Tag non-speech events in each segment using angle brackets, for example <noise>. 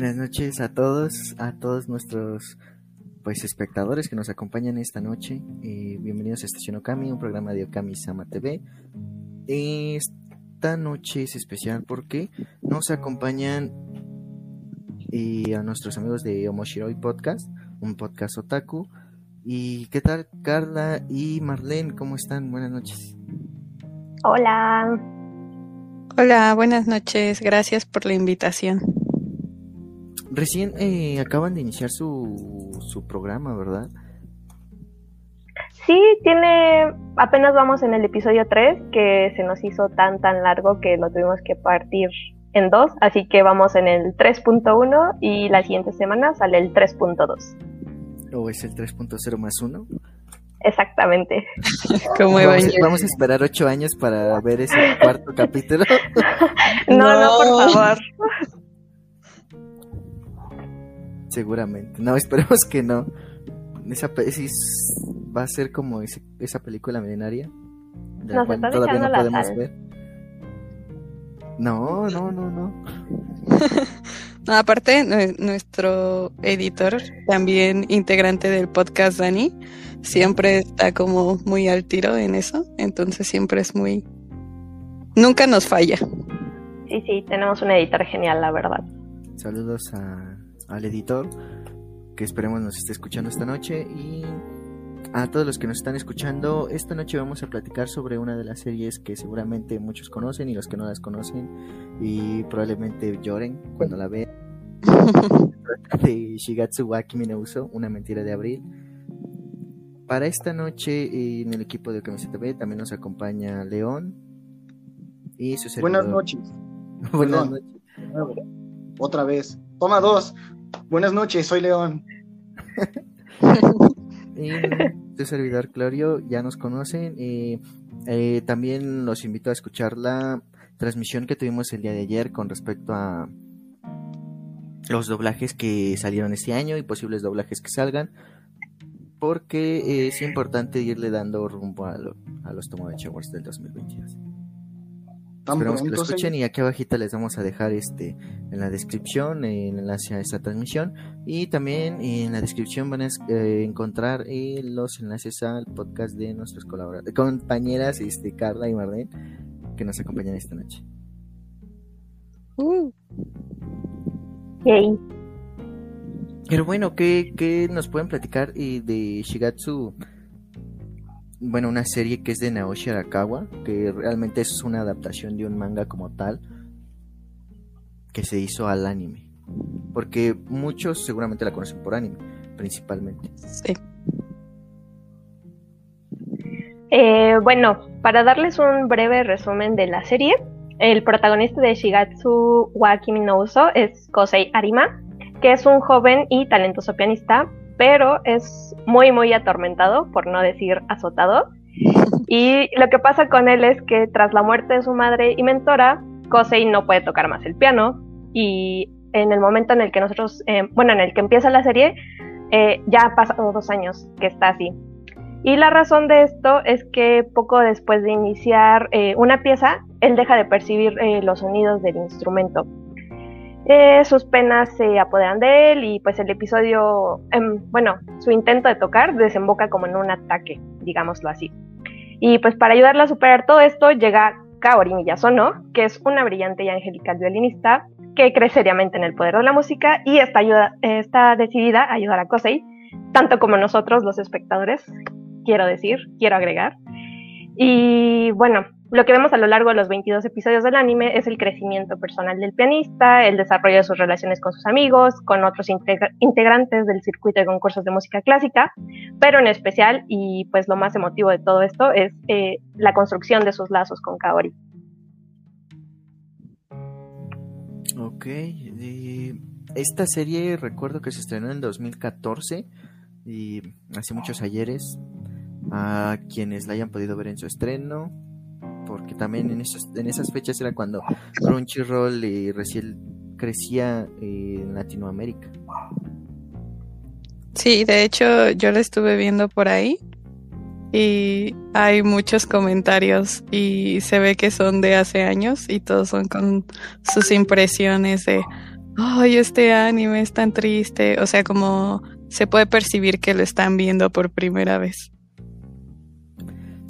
Buenas noches a todos, a todos nuestros pues espectadores que nos acompañan esta noche. Eh, bienvenidos a Estación Okami, un programa de Okami Sama TV. Esta noche es especial porque nos acompañan eh, a nuestros amigos de Omoshiroi Podcast, un podcast otaku. ¿Y qué tal Carla y Marlene? ¿Cómo están? Buenas noches. Hola. Hola, buenas noches. Gracias por la invitación. Recién eh, acaban de iniciar su, su programa, ¿verdad? Sí, tiene, apenas vamos en el episodio 3, que se nos hizo tan, tan largo que lo tuvimos que partir en dos, así que vamos en el 3.1 y la siguiente semana sale el 3.2. ¿O es el 3.0 más 1? Exactamente. <laughs> <laughs> Como vamos, vamos, a esperar ocho años para ver ese cuarto capítulo. no, <laughs> no, no, por favor. Seguramente. No, <laughs> esperemos que no. Esa va a ser como esa película milenaria. De la cual todavía no podemos ver. No, no, no, no. <laughs> no. Aparte, nuestro editor, también integrante del podcast Dani, siempre está como muy al tiro en eso. Entonces siempre es muy. Nunca nos falla. Sí, sí, tenemos un editor genial, la verdad. Saludos a al editor, que esperemos nos esté escuchando esta noche. Y a todos los que nos están escuchando, esta noche vamos a platicar sobre una de las series que seguramente muchos conocen y los que no las conocen y probablemente lloren cuando la vean. <laughs> de Shigatsu wa Kimi no Uso, una mentira de abril. Para esta noche en el equipo de Camiseta TV también nos acompaña León y su Buenas noches. <laughs> Buenas noches. Otra vez. Toma dos. Buenas noches, soy León. <laughs> y servidor Claudio, ya nos conocen. y eh, también los invito a escuchar la transmisión que tuvimos el día de ayer con respecto a los doblajes que salieron este año y posibles doblajes que salgan. Porque es importante irle dando rumbo a, los Tomodachi Awards del 2022. Esperamos que lo escuchen y aquí abajito les vamos a dejar este en la descripción el enlace a esta transmisión y también en la descripción van a eh, encontrar eh, los enlaces al podcast de nuestros colaboradores, compañeras este Carla y Marlene que nos acompañan esta noche. Uh. Pero bueno, ¿qué, ¿qué, nos pueden platicar eh, de Shigatsu bueno, una serie que es de Naoshi Arakawa, que realmente es una adaptación de un manga como tal, que se hizo al anime. Porque muchos seguramente la conocen por anime, principalmente. Sí. Eh, bueno, para darles un breve resumen de la serie, el protagonista de Shigatsu wa Kimi no Uso es Kosei Arima, que es un joven y talentoso pianista pero es muy, muy atormentado, por no decir azotado. <laughs> Y lo que pasa con él es que tras la muerte de su madre y mentora, Kosei no puede tocar más el piano y en el momento en el que nosotros, eh, bueno, en el que empieza la serie, eh, ya ha pasado dos años que está así. Y la razón de esto es que poco después de iniciar eh, una pieza, él deja de percibir los sonidos del instrumento. Eh, sus penas se apoderan de él y pues el episodio, em, bueno, su intento de tocar desemboca como en un ataque, digámoslo así. Y pues para ayudarla a superar todo esto llega Kaori Miyazono, que es una brillante y angelical violinista que cree seriamente en el poder de la música y está, ayuda, está decidida a ayudar a Kosei, tanto como nosotros los espectadores, quiero decir, quiero agregar. Y bueno, lo que vemos a lo largo de los 22 episodios del anime es el crecimiento personal del pianista, el desarrollo de sus relaciones con sus amigos, con otros integrantes del circuito de concursos de música clásica, pero en especial, y pues lo más emotivo de todo esto, es eh, la construcción de sus lazos con Kaori. Ok, esta serie recuerdo que se estrenó en 2014 y hace muchos ayeres. A quienes la hayan podido ver en su estreno, porque también en, esos, en esas fechas era cuando Crunchyroll eh, recién crecía en Latinoamérica. Sí, de hecho yo la estuve viendo por ahí y hay muchos comentarios y se ve que son de hace años y todos son con sus impresiones de, ay, este anime es tan triste. O sea, como se puede percibir que lo están viendo por primera vez.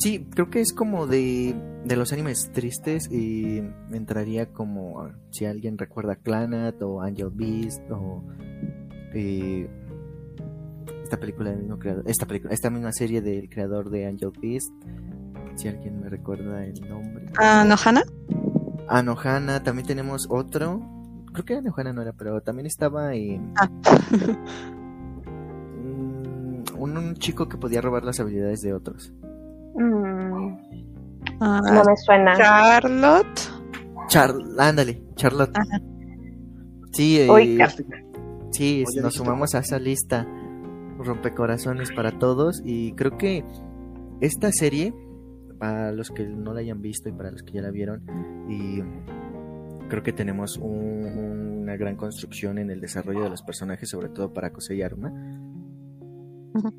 Sí, creo que es como de, de los animes tristes y entraría como si alguien recuerda Clanat o Angel Beast o eh, esta película del mismo creador, esta película, esta misma serie del creador de Angel Beast, si alguien me recuerda el nombre. Ah, ¿Nohana? Ah, Nohana, también tenemos otro, creo que Nohana no era, pero también estaba en... Ah. <laughs> un, un chico que podía robar las habilidades de otros. Mm, Ah, no me suena. Charlotte. Char ándale, Charlotte. Ajá. Sí, eh, Uy, sí, Oye, nos sumamos a esa lista rompecorazones para todos y creo que esta serie, para los que no la hayan visto y para los que ya la vieron, y creo que tenemos un- una gran construcción en el desarrollo de los personajes, sobre todo para Kosei y Aruma. Ujú.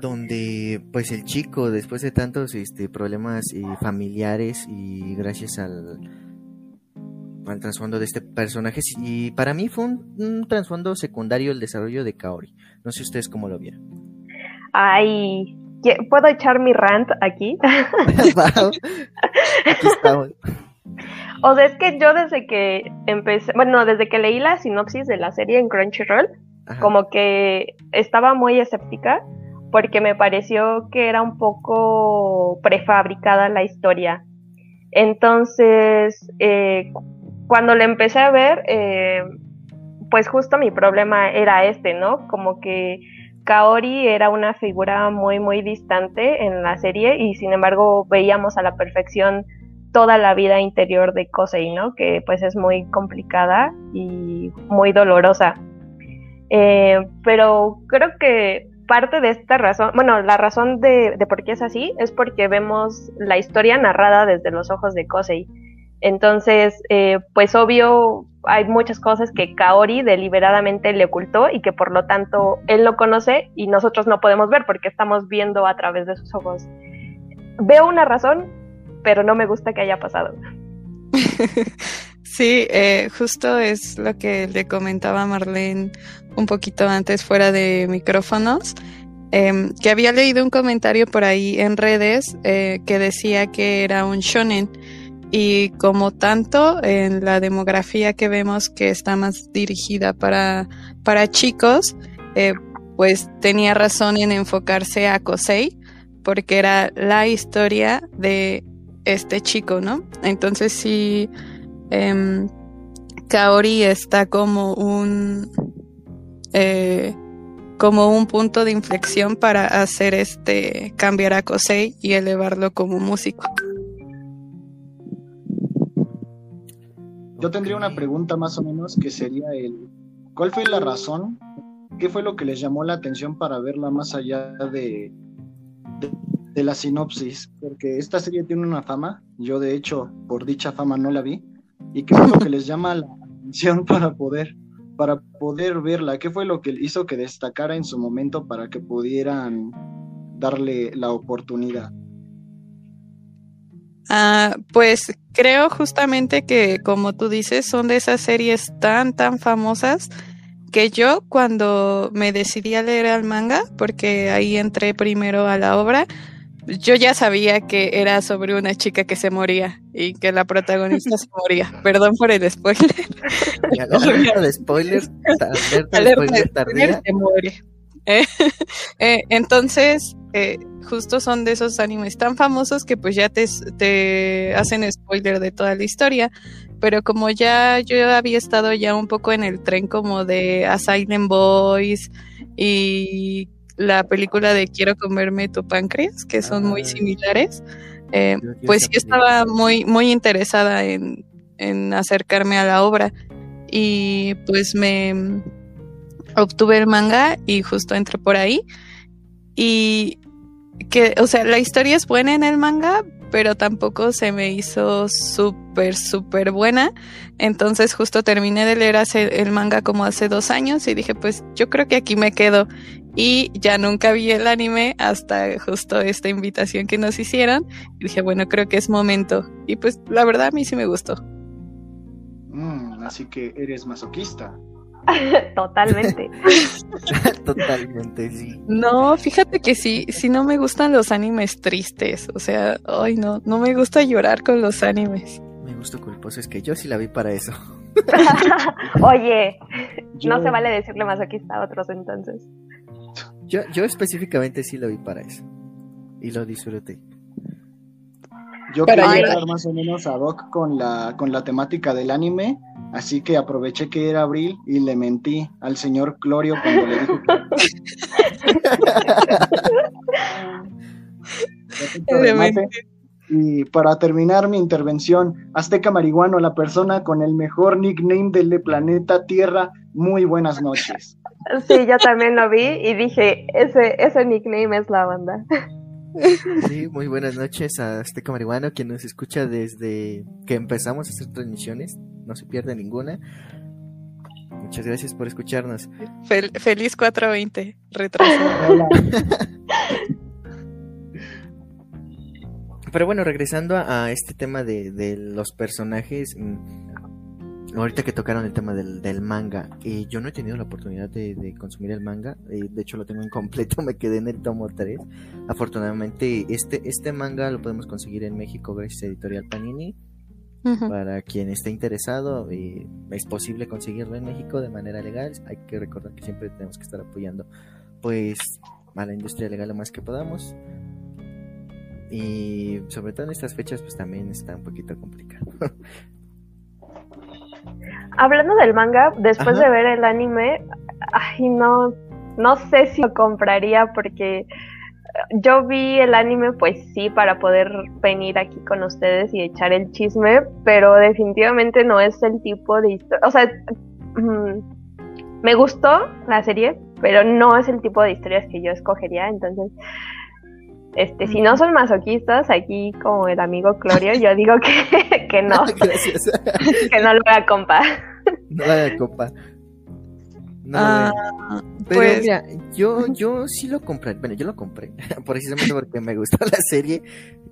Donde pues el chico después de tantos este, problemas eh, familiares y gracias al, al trasfondo de este personaje y para mí fue un, un trasfondo secundario el desarrollo de Kaori. No sé ustedes cómo lo vieron. Ay, ¿qué- ¿puedo echar mi rant aquí? <laughs> <laughs> Aquí estamos. O sea, es que yo desde que empecé, bueno, desde que leí la sinopsis de la serie en Crunchyroll, Ajá. como que estaba muy escéptica porque me pareció que era un poco prefabricada la historia. Entonces, eh, cuando la empecé a ver, eh, pues justo mi problema era este, ¿no? Como que Kaori era una figura muy, muy distante en la serie y sin embargo veíamos a la perfección toda la vida interior de Kosei, ¿no? Que pues es muy complicada y muy dolorosa. Eh, pero creo que parte de esta razón, bueno, la razón de, de por qué es así es porque vemos la historia narrada desde los ojos de Kosei. Entonces, eh, pues obvio, hay muchas cosas que Kaori deliberadamente le ocultó y que por lo tanto él no conoce y nosotros no podemos ver porque estamos viendo a través de sus ojos. Veo una razón, pero no me gusta que haya pasado. <laughs> Sí, eh, justo es lo que le comentaba Marlene un poquito antes fuera de micrófonos, em, que había leído un comentario por ahí en redes eh, que decía que era un shonen y como tanto en la demografía que vemos que está más dirigida para, para chicos, eh, pues tenía razón en enfocarse a Kosei porque era la historia de este chico, ¿no? Entonces sí, em, Kaori está como un eh, como un punto de inflexión para hacer este cambiar a Kosei y elevarlo como músico. Yo tendría una pregunta más o menos que sería el ¿cuál fue la razón? ¿Qué fue lo que les llamó la atención para verla más allá de, de, de la sinopsis? Porque esta serie tiene una fama, yo de hecho por dicha fama no la vi. ¿Y qué fue lo que les llama la atención para poder para poder verla? ¿Qué fue lo que hizo que destacara en su momento para que pudieran darle la oportunidad? Ah, pues creo justamente que, como tú dices, son de esas series tan, tan famosas que yo cuando me decidí a leer el manga, porque ahí entré primero a la obra, yo ya sabía que era sobre una chica que se moría y que la protagonista se moría. Perdón por el spoiler. <laughs> Alerta de spoilers, alerta de spoiler tardía. spoiler, se muere. Eh, <laughs> eh, entonces, eh, justo son de esos animes tan famosos que pues ya te, te hacen spoiler de toda la historia. Pero como ya yo había estado ya un poco en el tren como de A Silent Boys y la película de Quiero comerme tu páncreas, que son muy Ah. similares, eh, pues sí estaba muy, muy interesada en, en acercarme a la obra. Y pues me obtuve el manga y justo entré por ahí. Y que, o sea, la historia es buena en el manga, pero tampoco se me hizo súper, súper buena. Entonces justo terminé de leer hace, el manga como hace dos años y dije, pues yo creo que aquí me quedo. Y ya nunca vi el anime hasta justo esta invitación que nos hicieron. Y dije, bueno, creo que es momento. Y pues la verdad a mí sí me gustó. Mm, así que eres masoquista. <laughs> Totalmente. <laughs> Totalmente, sí. No, fíjate que sí, sí no me gustan los animes tristes. O sea, ay no, no me gusta llorar con los animes. Mi gusto culposo es que yo sí la vi para eso. <laughs> Oye, Yo- no se vale decirle masoquista a otros entonces. Yo, yo específicamente sí la vi para eso. Y lo disfruté. Yo quería estar más o menos ad hoc con la, con la temática del anime, así que aproveché que era abril y le mentí al señor Clorio cuando le dijo que... <laughs> Y para terminar mi intervención, Azteca Marihuano, la persona con el mejor nickname del planeta Tierra, muy buenas noches. Sí, yo también lo vi y dije, ese, ese nickname es la banda. Sí, muy buenas noches a Azteca Marihuano, quien nos escucha desde que empezamos a hacer transmisiones. No se pierde ninguna. Muchas gracias por escucharnos. Fel- feliz 420, retrasado. Pero bueno, regresando a, este tema de, de los personajes, mm, ahorita que tocaron el tema del, del manga, eh, yo no he tenido la oportunidad de, de consumir el manga, eh, de hecho lo tengo incompleto, <laughs> me quedé en el tomo 3. Afortunadamente, este, este manga lo podemos conseguir en México gracias a Editorial Panini. Ujú. Para quien esté interesado, eh, es posible conseguirlo en México de manera legal. Hay que recordar que siempre tenemos que estar apoyando pues a la industria legal lo más que podamos. Y sobre todo en estas fechas pues también está un poquito complicado. <laughs> Hablando del manga, después Ajá. de ver el anime, ay, no, no sé si lo compraría porque yo vi el anime, pues sí, para poder venir aquí con ustedes y echar el chisme, pero definitivamente no es el tipo de historia. O sea, mm, me gustó la serie, pero no es el tipo de historias que yo escogería, entonces. Este, si no son masoquistas, aquí como el amigo Clorio, yo digo que, <laughs> que no, <laughs> Gracias. <laughs> que no lo voy a comprar. no la de copa. No lo Ah. Pero pues- mira, yo, yo sí lo compré. Bueno, yo lo compré. precisamente porque me gustó la serie,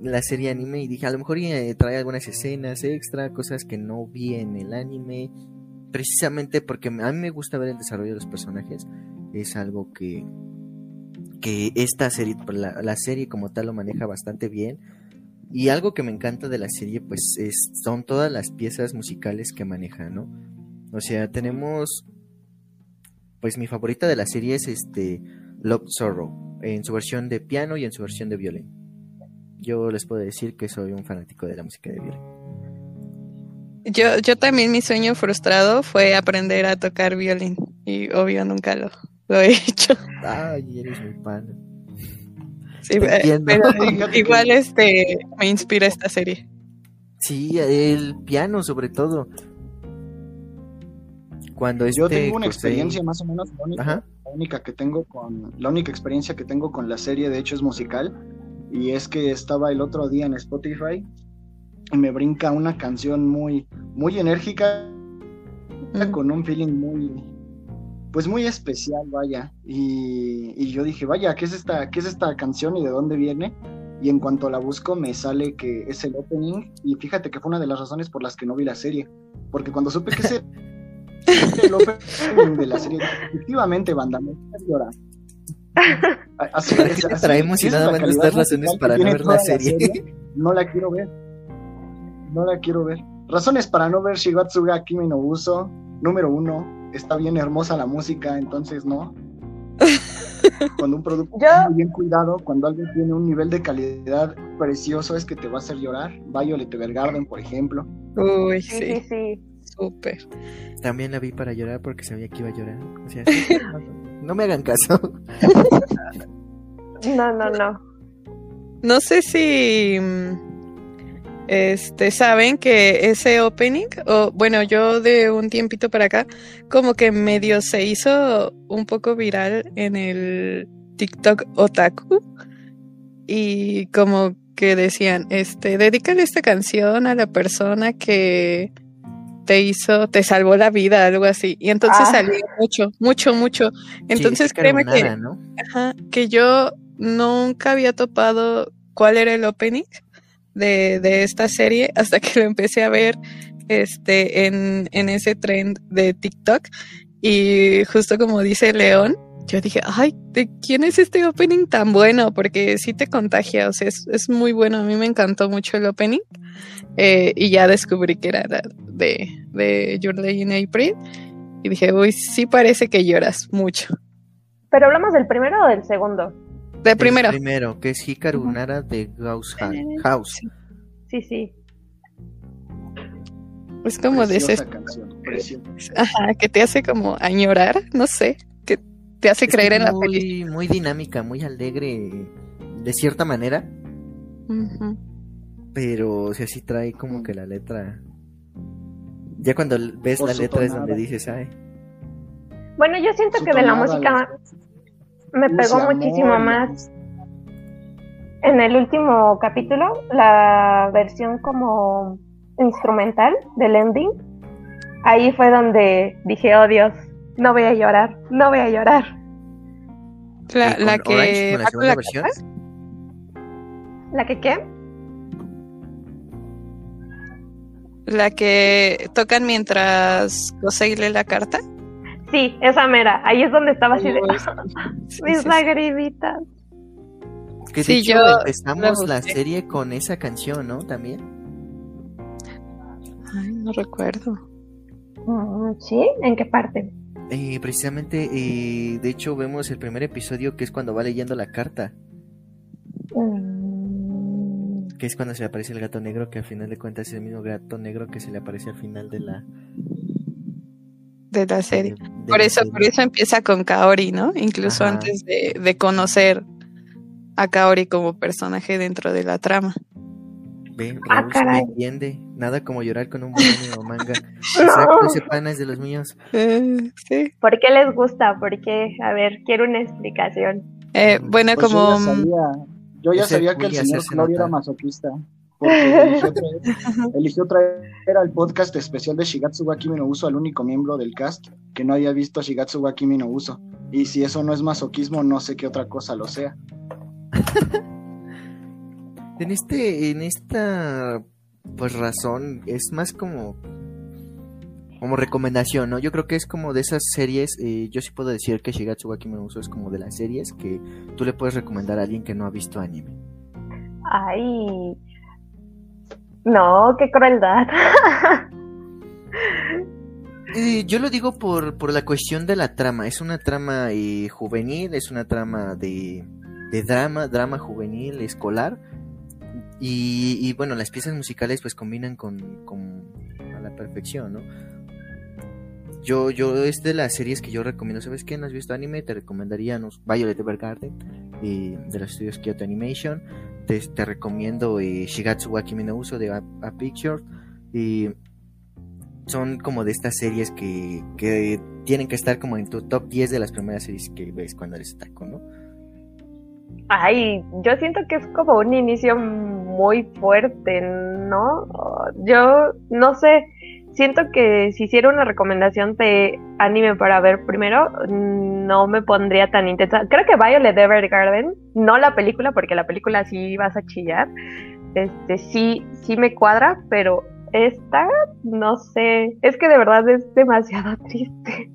la serie anime. Y dije, a lo mejor eh, trae algunas escenas extra, cosas que no vi en el anime. Precisamente porque a mí me gusta ver el desarrollo de los personajes. Es algo que, que esta serie, la, serie como tal lo maneja bastante bien. Y algo que me encanta de la serie, pues, es, son todas las piezas musicales que maneja, ¿no? O sea, tenemos pues mi favorita de la serie es este Love Sorrow, en su versión de piano y en su versión de violín. Yo les puedo decir que soy un fanático de la música de violín. Yo, yo también mi sueño frustrado fue aprender a tocar violín y obvio nunca lo, <laughs> lo he hecho. Ay, eres mi pan. Sí, eh, pero <laughs> que- igual este me inspira esta serie. Sí, el piano sobre todo. Cuando Yo este tengo una experiencia más o menos la única, la única que tengo con la única experiencia que tengo con la serie de hecho es musical y es que estaba el otro día en Spotify y me brinca una canción muy muy enérgica Mm. con un feeling muy pues muy especial vaya. Y, y yo dije vaya qué es esta qué es esta canción y de dónde viene y en cuanto la busco me sale que es el opening y fíjate que fue una de las razones por las que no vi la serie porque cuando supe que ese <laughs> el opening de la serie efectivamente banda me llorar así, ¿Por qué te así- traemos si nada es nos calidad das razones para no ver la serie? no la quiero ver. No la quiero ver. Razones para no ver Shigatsu ga Kimi no Uso número uno está bien hermosa la música entonces no <laughs> cuando un producto Yo- está muy bien cuidado cuando algo tiene un nivel de calidad precioso es que te va a hacer llorar Violet Evergarden por ejemplo Uy, Sí, sí, sí, sí. súper. También la vi para llorar porque sabía que iba a llorar. O sea, sí, no, no me hagan caso. <laughs> No, no, no. No sé si mm, este saben que ese opening, o bueno, yo de un tiempito para acá, como que medio se hizo un poco viral en el TikTok Otaku. Y como que decían, este, dedícale esta canción a la persona que te hizo, te salvó la vida, algo así. Y entonces Ah. salió mucho, mucho, mucho. Entonces Sí, créeme que nada, ¿no? Ajá, que yo nunca había topado cuál era el opening de, de esta serie hasta que lo empecé a ver este, en, en ese trend de TikTok y justo como dice León, yo dije, ay, ¿de quién es este opening tan bueno? Porque sí te contagia, o sea, es, es muy bueno. A mí me encantó mucho el opening. Eh, y ya descubrí que era de, de Your in April. Y dije, uy, sí parece que lloras mucho. ¿Pero hablamos del primero o del segundo? De primero. El primero, que es Hikaru Nara de Gauss House. Sí, sí. Es como de ese. Canción, preciosa. Ajá, que te hace como añorar, no sé, que te hace Es creer en la muy, felicidad. Muy dinámica, muy alegre, de cierta manera, pero o sea, sí trae como que la letra. Ya cuando ves Por la letra es donde dices, ay, Bueno, yo siento Su que de la música me pegó muchísimo más en el último capítulo, la versión como instrumental del ending. Ahí fue donde dije, oh Dios, no voy a llorar, no voy a llorar. La, ¿y con la que Orange, con la versión. ¿La que qué? La que tocan mientras José lee la carta. Sí, esa mera. Ahí es donde estaba así de <laughs> mis lagrimitas. Que de Sí, hecho yo empezamos la serie con esa canción, ¿no? También. Ay, no recuerdo. Mm, ¿Sí? ¿En qué parte? Eh, precisamente, eh, de hecho, vemos el primer episodio que es cuando va leyendo la carta, Mm, que es cuando se le aparece el gato negro, que al final de cuentas es el mismo gato negro que se le aparece al final de la De la serie. de- de Por la eso, serie. por eso empieza con Kaori, ¿no? Incluso Ajá. antes de, de conocer a Kaori como personaje dentro de la trama. Ve, Ah, Raúl me caray. entiende. Nada como llorar con un buen <laughs> o manga. Exacto, ese pana es de los míos. Eh, sí. ¿Por qué les gusta? ¿Por qué? A ver, quiero una explicación. Eh, bueno, Pues como yo ya sabía, yo ya Ese sabía que el señor Gloria era masoquista. Porque <laughs> eligió traer, eligió traer al podcast especial de Shigatsu wa Kimi no Uso al único miembro del cast que no había visto Shigatsu wa Kimi no Uso. Y si eso no es masoquismo, no sé qué otra cosa lo sea. <laughs> En este, en esta pues razón, es más como como recomendación, ¿no? Yo creo que es como de esas series, eh, yo sí puedo decir que Shigatsu wa Kimi no Uso es como de las series que tú le puedes recomendar a alguien que no ha visto anime. Ay. No, qué crueldad. <laughs> Eh, yo lo digo por, por la cuestión de la trama. Es una trama eh, juvenil, es una trama de, de drama, drama juvenil, escolar. Y, bueno, las piezas musicales pues combinan con, con a la perfección, ¿no? Yo, yo es de las series que yo recomiendo. ¿Sabes qué? ¿No has visto anime? Te recomendaría Violet Evergarden eh, de los estudios Kyoto Animation. Te, recomiendo eh, Shigatsu wa Kimi no Uso de A, A Picture. Y son como de estas series que, que tienen que estar como en tu top 10 de las primeras series que ves cuando eres taco, ¿no? Ay, yo siento que es como un inicio muy fuerte, ¿no? Yo no sé, siento que si hiciera una recomendación de anime para ver primero, no me pondría tan intensa. Creo que Violet Evergarden, no la película, porque la película sí vas a chillar, este sí, sí me cuadra, pero esta, no sé, es que de verdad es demasiado <laughs> triste.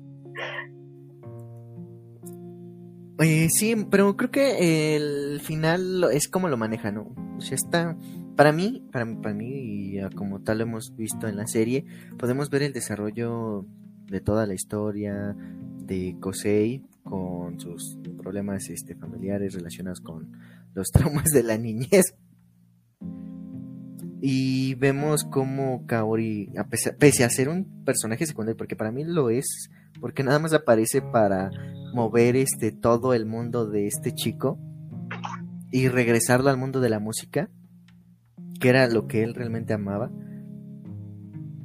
Eh, sí, pero creo que el final es como lo maneja, ¿no? O sea, está, para mí, para, para mí, y como tal lo hemos visto en la serie, podemos ver el desarrollo de toda la historia de Kosei con sus problemas este, familiares relacionados con los <laughs> traumas de la niñez. Y vemos cómo Kaori, pese a ser un personaje secundario, porque para mí lo es, porque nada más aparece para mover este todo el mundo de este chico y regresarlo al mundo de la música, que era lo que él realmente amaba.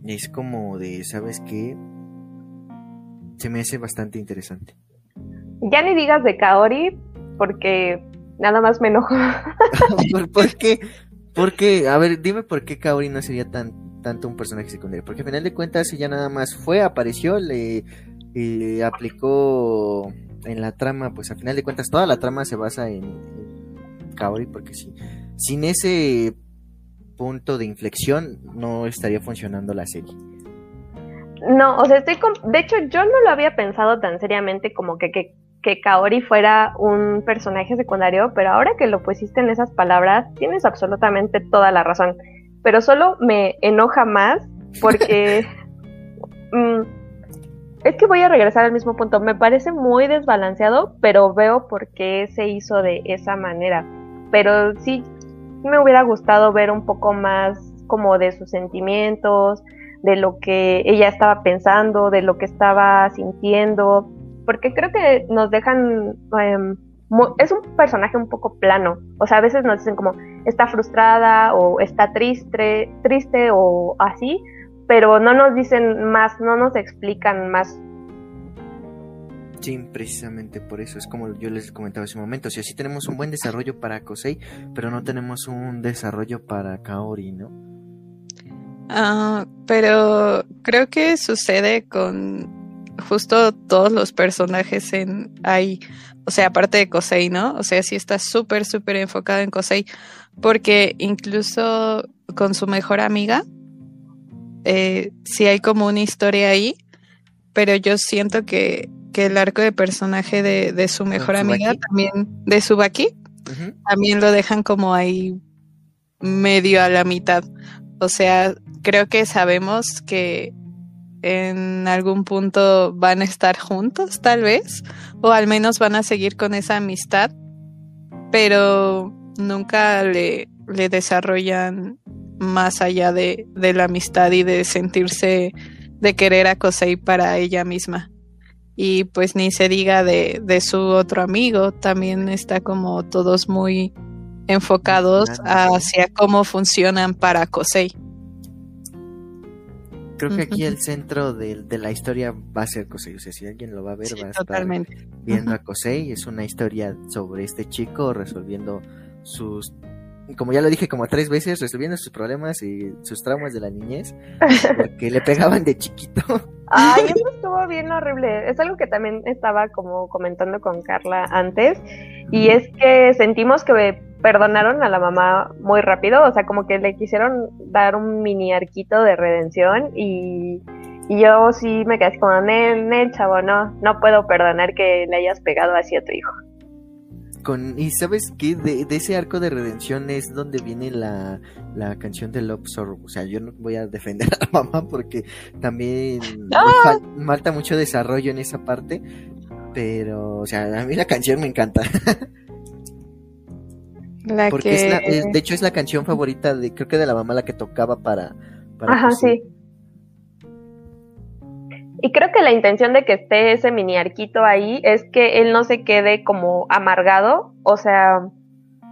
Es como de, ¿sabes qué? Se me hace bastante interesante. Ya ni digas de Kaori, porque nada más me enojo. <laughs> ¿Por, por qué? Porque, a ver, dime por qué Kaori no sería tan tanto un personaje secundario. Porque al final de cuentas ella nada más fue, apareció, le, le aplicó en la trama, pues al final de cuentas toda la trama se basa en, en Kaori, porque si, sin ese punto de inflexión no estaría funcionando la serie. No, o sea, estoy con... de hecho yo no lo había pensado tan seriamente como que, que, que Kaori fuera un personaje secundario, pero ahora que lo pusiste en esas palabras, tienes absolutamente toda la razón. Pero solo me enoja más porque... <laughs> mm, es que voy a regresar al mismo punto. Me parece muy desbalanceado, pero veo por qué se hizo de esa manera. Pero sí me hubiera gustado ver un poco más como de sus sentimientos, de lo que ella estaba pensando, de lo que estaba sintiendo, porque creo que nos dejan, em, es un personaje un poco plano, o sea, a veces nos dicen como está frustrada o está triste, triste o así, pero no nos dicen más, no nos explican más. Sí, precisamente por eso. Es como yo les comentaba hace un momento. O sea, sí tenemos un buen desarrollo para Kosei, pero no tenemos un desarrollo para Kaori, ¿no? Ah, pero creo que sucede con justo todos los personajes en ahí. O sea, aparte de Kosei, ¿no? O sea, sí está súper, súper enfocado en Kosei. Porque incluso con su mejor amiga, eh, sí hay como una historia ahí. Pero yo siento que, que el arco de personaje de, de su mejor amiga también, de Subaki, Ujú. también lo dejan como ahí medio a la mitad. O sea, creo que sabemos que en algún punto van a estar juntos, tal vez, o al menos van a seguir con esa amistad, pero nunca le, le desarrollan más allá de, de la amistad y de sentirse, de querer a Kosei para ella misma. Y pues ni se diga de, de su otro amigo, también está como todos muy enfocados hacia cómo funcionan para Kosei. Creo que aquí el centro de, de la historia va a ser Kosei. O sea, si alguien lo va a ver, Sí, va a estar totalmente. viendo a Kosei. Es una historia sobre este chico resolviendo sus. Como ya lo dije como tres veces, resolviendo sus problemas y sus traumas de la niñez. <laughs> Porque le pegaban de chiquito. Ay, eso estuvo bien horrible. Es algo que también estaba como comentando con Carla antes. Y es que sentimos que perdonaron a la mamá muy rápido. O sea, como que le quisieron dar un mini arquito de redención. Y, y yo sí me quedé como, Nel, Nel, chavo, no, no puedo perdonar que le hayas pegado así a tu hijo. Con, y sabes qué, de, de ese arco de redención es donde viene la, la canción de Love Sorrow. O sea, yo no voy a defender a la mamá porque también <laughs> ¡Ah! fal- falta mucho desarrollo en esa parte. Pero, o sea, a mí la canción me encanta. <laughs> La Porque que... es la, de hecho es la canción favorita de, creo que de la mamá la que tocaba para... para Ajá, sí. Y creo que la intención de que esté ese mini arquito ahí es que él no se quede como amargado, o sea,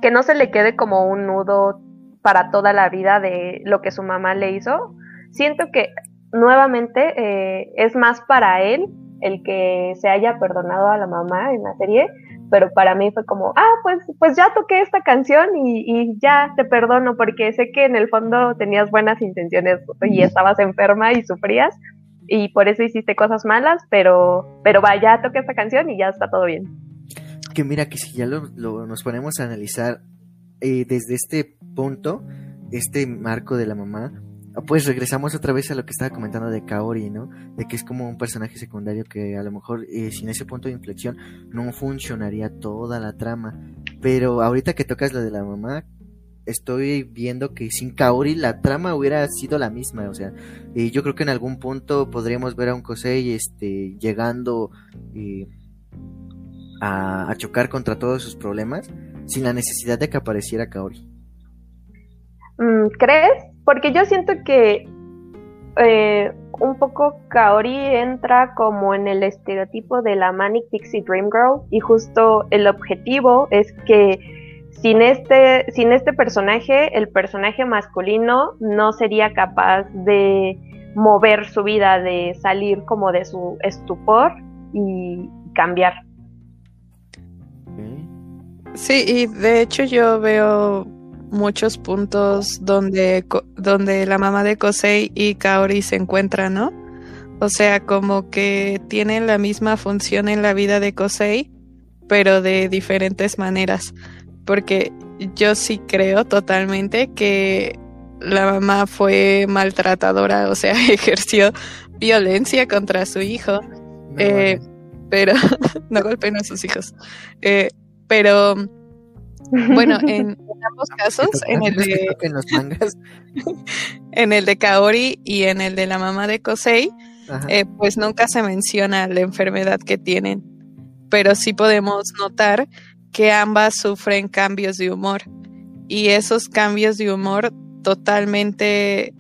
que no se le quede como un nudo para toda la vida de lo que su mamá le hizo. Siento que nuevamente eh, es más para él el que se haya perdonado a la mamá en la serie, pero para mí fue como, ah, pues, pues ya toqué esta canción y, y ya te perdono porque sé que en el fondo tenías buenas intenciones y estabas enferma y sufrías y por eso hiciste cosas malas, pero, pero vaya, toqué esta canción y ya está todo bien. Que mira, que si ya lo, lo- nos ponemos a analizar eh, desde este punto, este marco de la mamá, pues regresamos otra vez a lo que estaba comentando de Kaori, ¿no? De que es como un personaje secundario que a lo mejor eh, sin ese punto de inflexión no funcionaría toda la trama. Pero ahorita que tocas lo de la mamá, estoy viendo que sin Kaori la trama hubiera sido la misma, o sea, eh, yo creo que en algún punto podríamos ver a un Kosei este, llegando eh, a, chocar contra todos sus problemas sin la necesidad de que apareciera Kaori. Mm, ¿Crees? Porque yo siento que eh, un poco Kaori entra como en el estereotipo de la Manic Pixie Dream Girl y justo el objetivo es que sin este, sin este personaje, el personaje masculino no sería capaz de mover su vida, de salir como de su estupor y cambiar. Sí, y de hecho yo veo muchos puntos donde, donde la mamá de Kosei y Kaori se encuentran, ¿no? O sea, como que tienen la misma función en la vida de Kosei, pero de diferentes maneras. Porque yo sí creo totalmente que la mamá fue maltratadora, o sea, <laughs> ejerció violencia contra su hijo. No, Eh, pero <laughs> no golpeen a sus hijos. Eh, pero bueno, en, en ambos <laughs> casos, en el de en los mangas. en el de Kaori y en el de la mamá de Kosei, eh, pues nunca se menciona la enfermedad que tienen, pero sí podemos notar que ambas sufren cambios de humor. Y esos cambios de humor totalmente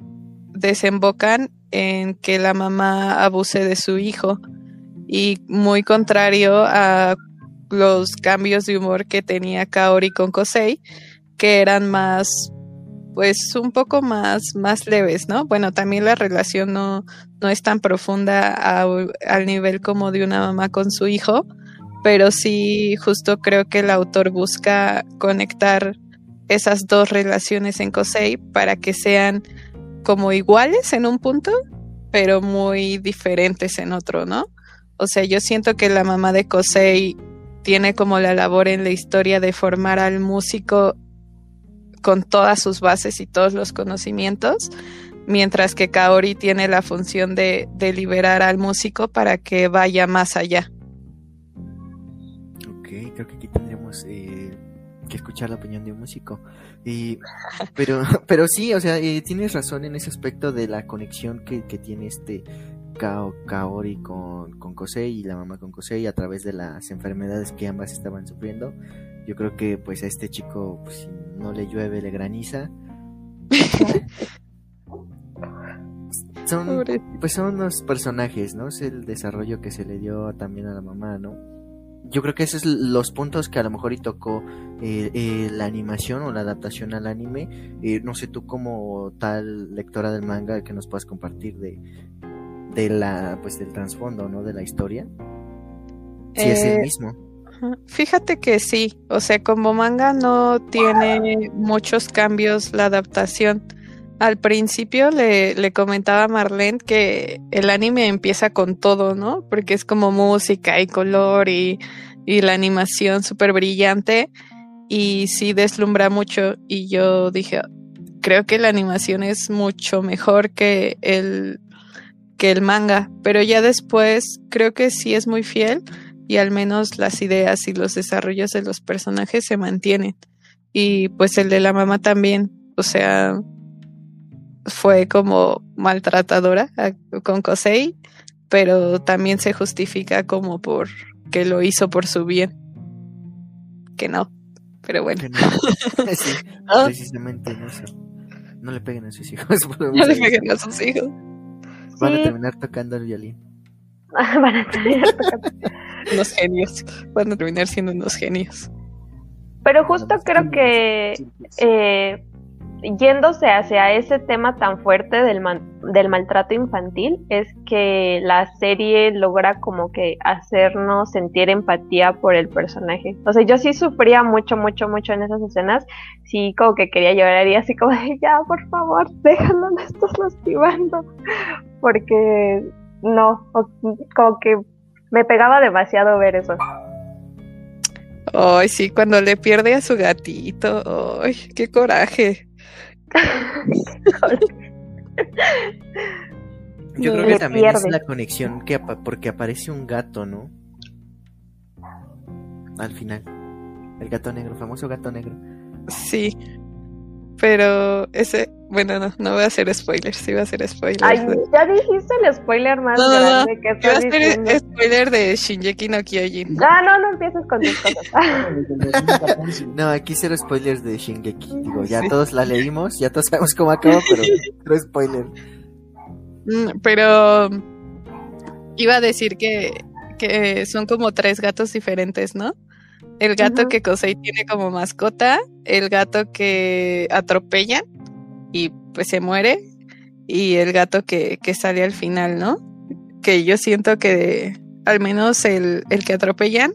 desembocan en que la mamá abuse de su hijo. Y muy contrario a los cambios de humor que tenía Kaori con Kosei, que eran más pues un poco más, más leves, ¿no? Bueno, también la relación no, no es tan profunda al nivel como de una mamá con su hijo, pero sí justo creo que el autor busca conectar esas dos relaciones en Kosei para que sean como iguales en un punto, pero muy diferentes en otro, ¿no? O sea, yo siento que la mamá de Kosei tiene como la labor en la historia de formar al músico con todas sus bases y todos los conocimientos, mientras que Kaori tiene la función de, de liberar al músico para que vaya más allá. Creo que aquí tendríamos eh, que escuchar la opinión de un músico. Y, <laughs> pero, <laughs> pero sí, o sea, eh, tienes razón en ese aspecto de la conexión que, que tiene este Kao, Kaori con, con Kosei y la mamá con Kosei a través de las enfermedades que ambas estaban sufriendo. Yo creo que pues a este chico, pues, si no le llueve, le graniza. <laughs> Son, pues son los personajes, ¿no? Es el desarrollo que se le dio también a la mamá, ¿no? Yo creo que esos son los puntos que a lo mejor y tocó eh, eh, la animación o la adaptación al anime. Eh, no sé tú como tal lectora del manga que nos puedas compartir de, de la, pues del trasfondo, ¿no? De la historia. Si es el Eh, mismo. Fíjate que sí, o sea, como manga no tiene muchos cambios la adaptación. Al principio le, le comentaba a Marlene que el anime empieza con todo, ¿no? Porque es como música y color y, la animación súper brillante y sí deslumbra mucho. Y yo dije, creo que la animación es mucho mejor que el, que el manga, pero ya después creo que sí es muy fiel y al menos las ideas y los desarrollos de los personajes se mantienen. Y pues el de la mamá también, o sea, fue como maltratadora a- con Kosei, pero también se justifica como por que lo hizo por su bien. Que no, pero bueno. Que no. <laughs> Sí, Ah. precisamente, no sé. No le peguen a sus hijos. <laughs> No le peguen a sus hijos. Van a terminar tocando el violín. <laughs> Van a tener- Unos genios. Van a terminar siendo unos genios. Pero justo creo que eh, yéndose hacia ese tema tan fuerte del, del maltrato infantil, es que la serie logra como que hacernos sentir empatía por el personaje. O sea, yo sí sufría mucho, mucho, mucho en esas escenas. Sí, como que quería llorar y así como de, ya, por favor, déjalo, me estás lastimando. <laughs> Porque no, como que me pegaba demasiado ver eso. Ay, sí, cuando le pierde a su gatito. Ay, qué coraje. <laughs> Yo No. creo que también es la conexión que apa- porque aparece un gato, ¿no? Al final. El gato negro, famoso gato negro. Sí. Pero ese, bueno, no, no voy a hacer spoilers, sí voy a hacer spoilers. Ay, de- ya dijiste el spoiler más No, no, no. grande que Iba a estás hacer diciendo. spoiler de Shinjeki no Kyojin. Ah, no, no empieces con tus cosas. <laughs> <laughs> No, aquí cero spoilers de Shingeki. Digo, ya Sí. todos la leímos, ya todos sabemos cómo acaba, pero cero spoiler. Mm, Pero iba a decir que, que son como tres gatos diferentes, ¿no? El gato que Kosei tiene como mascota, el gato que atropellan y pues se muere, y el gato que, que sale al final, ¿no? Que yo siento que al menos el, el que atropellan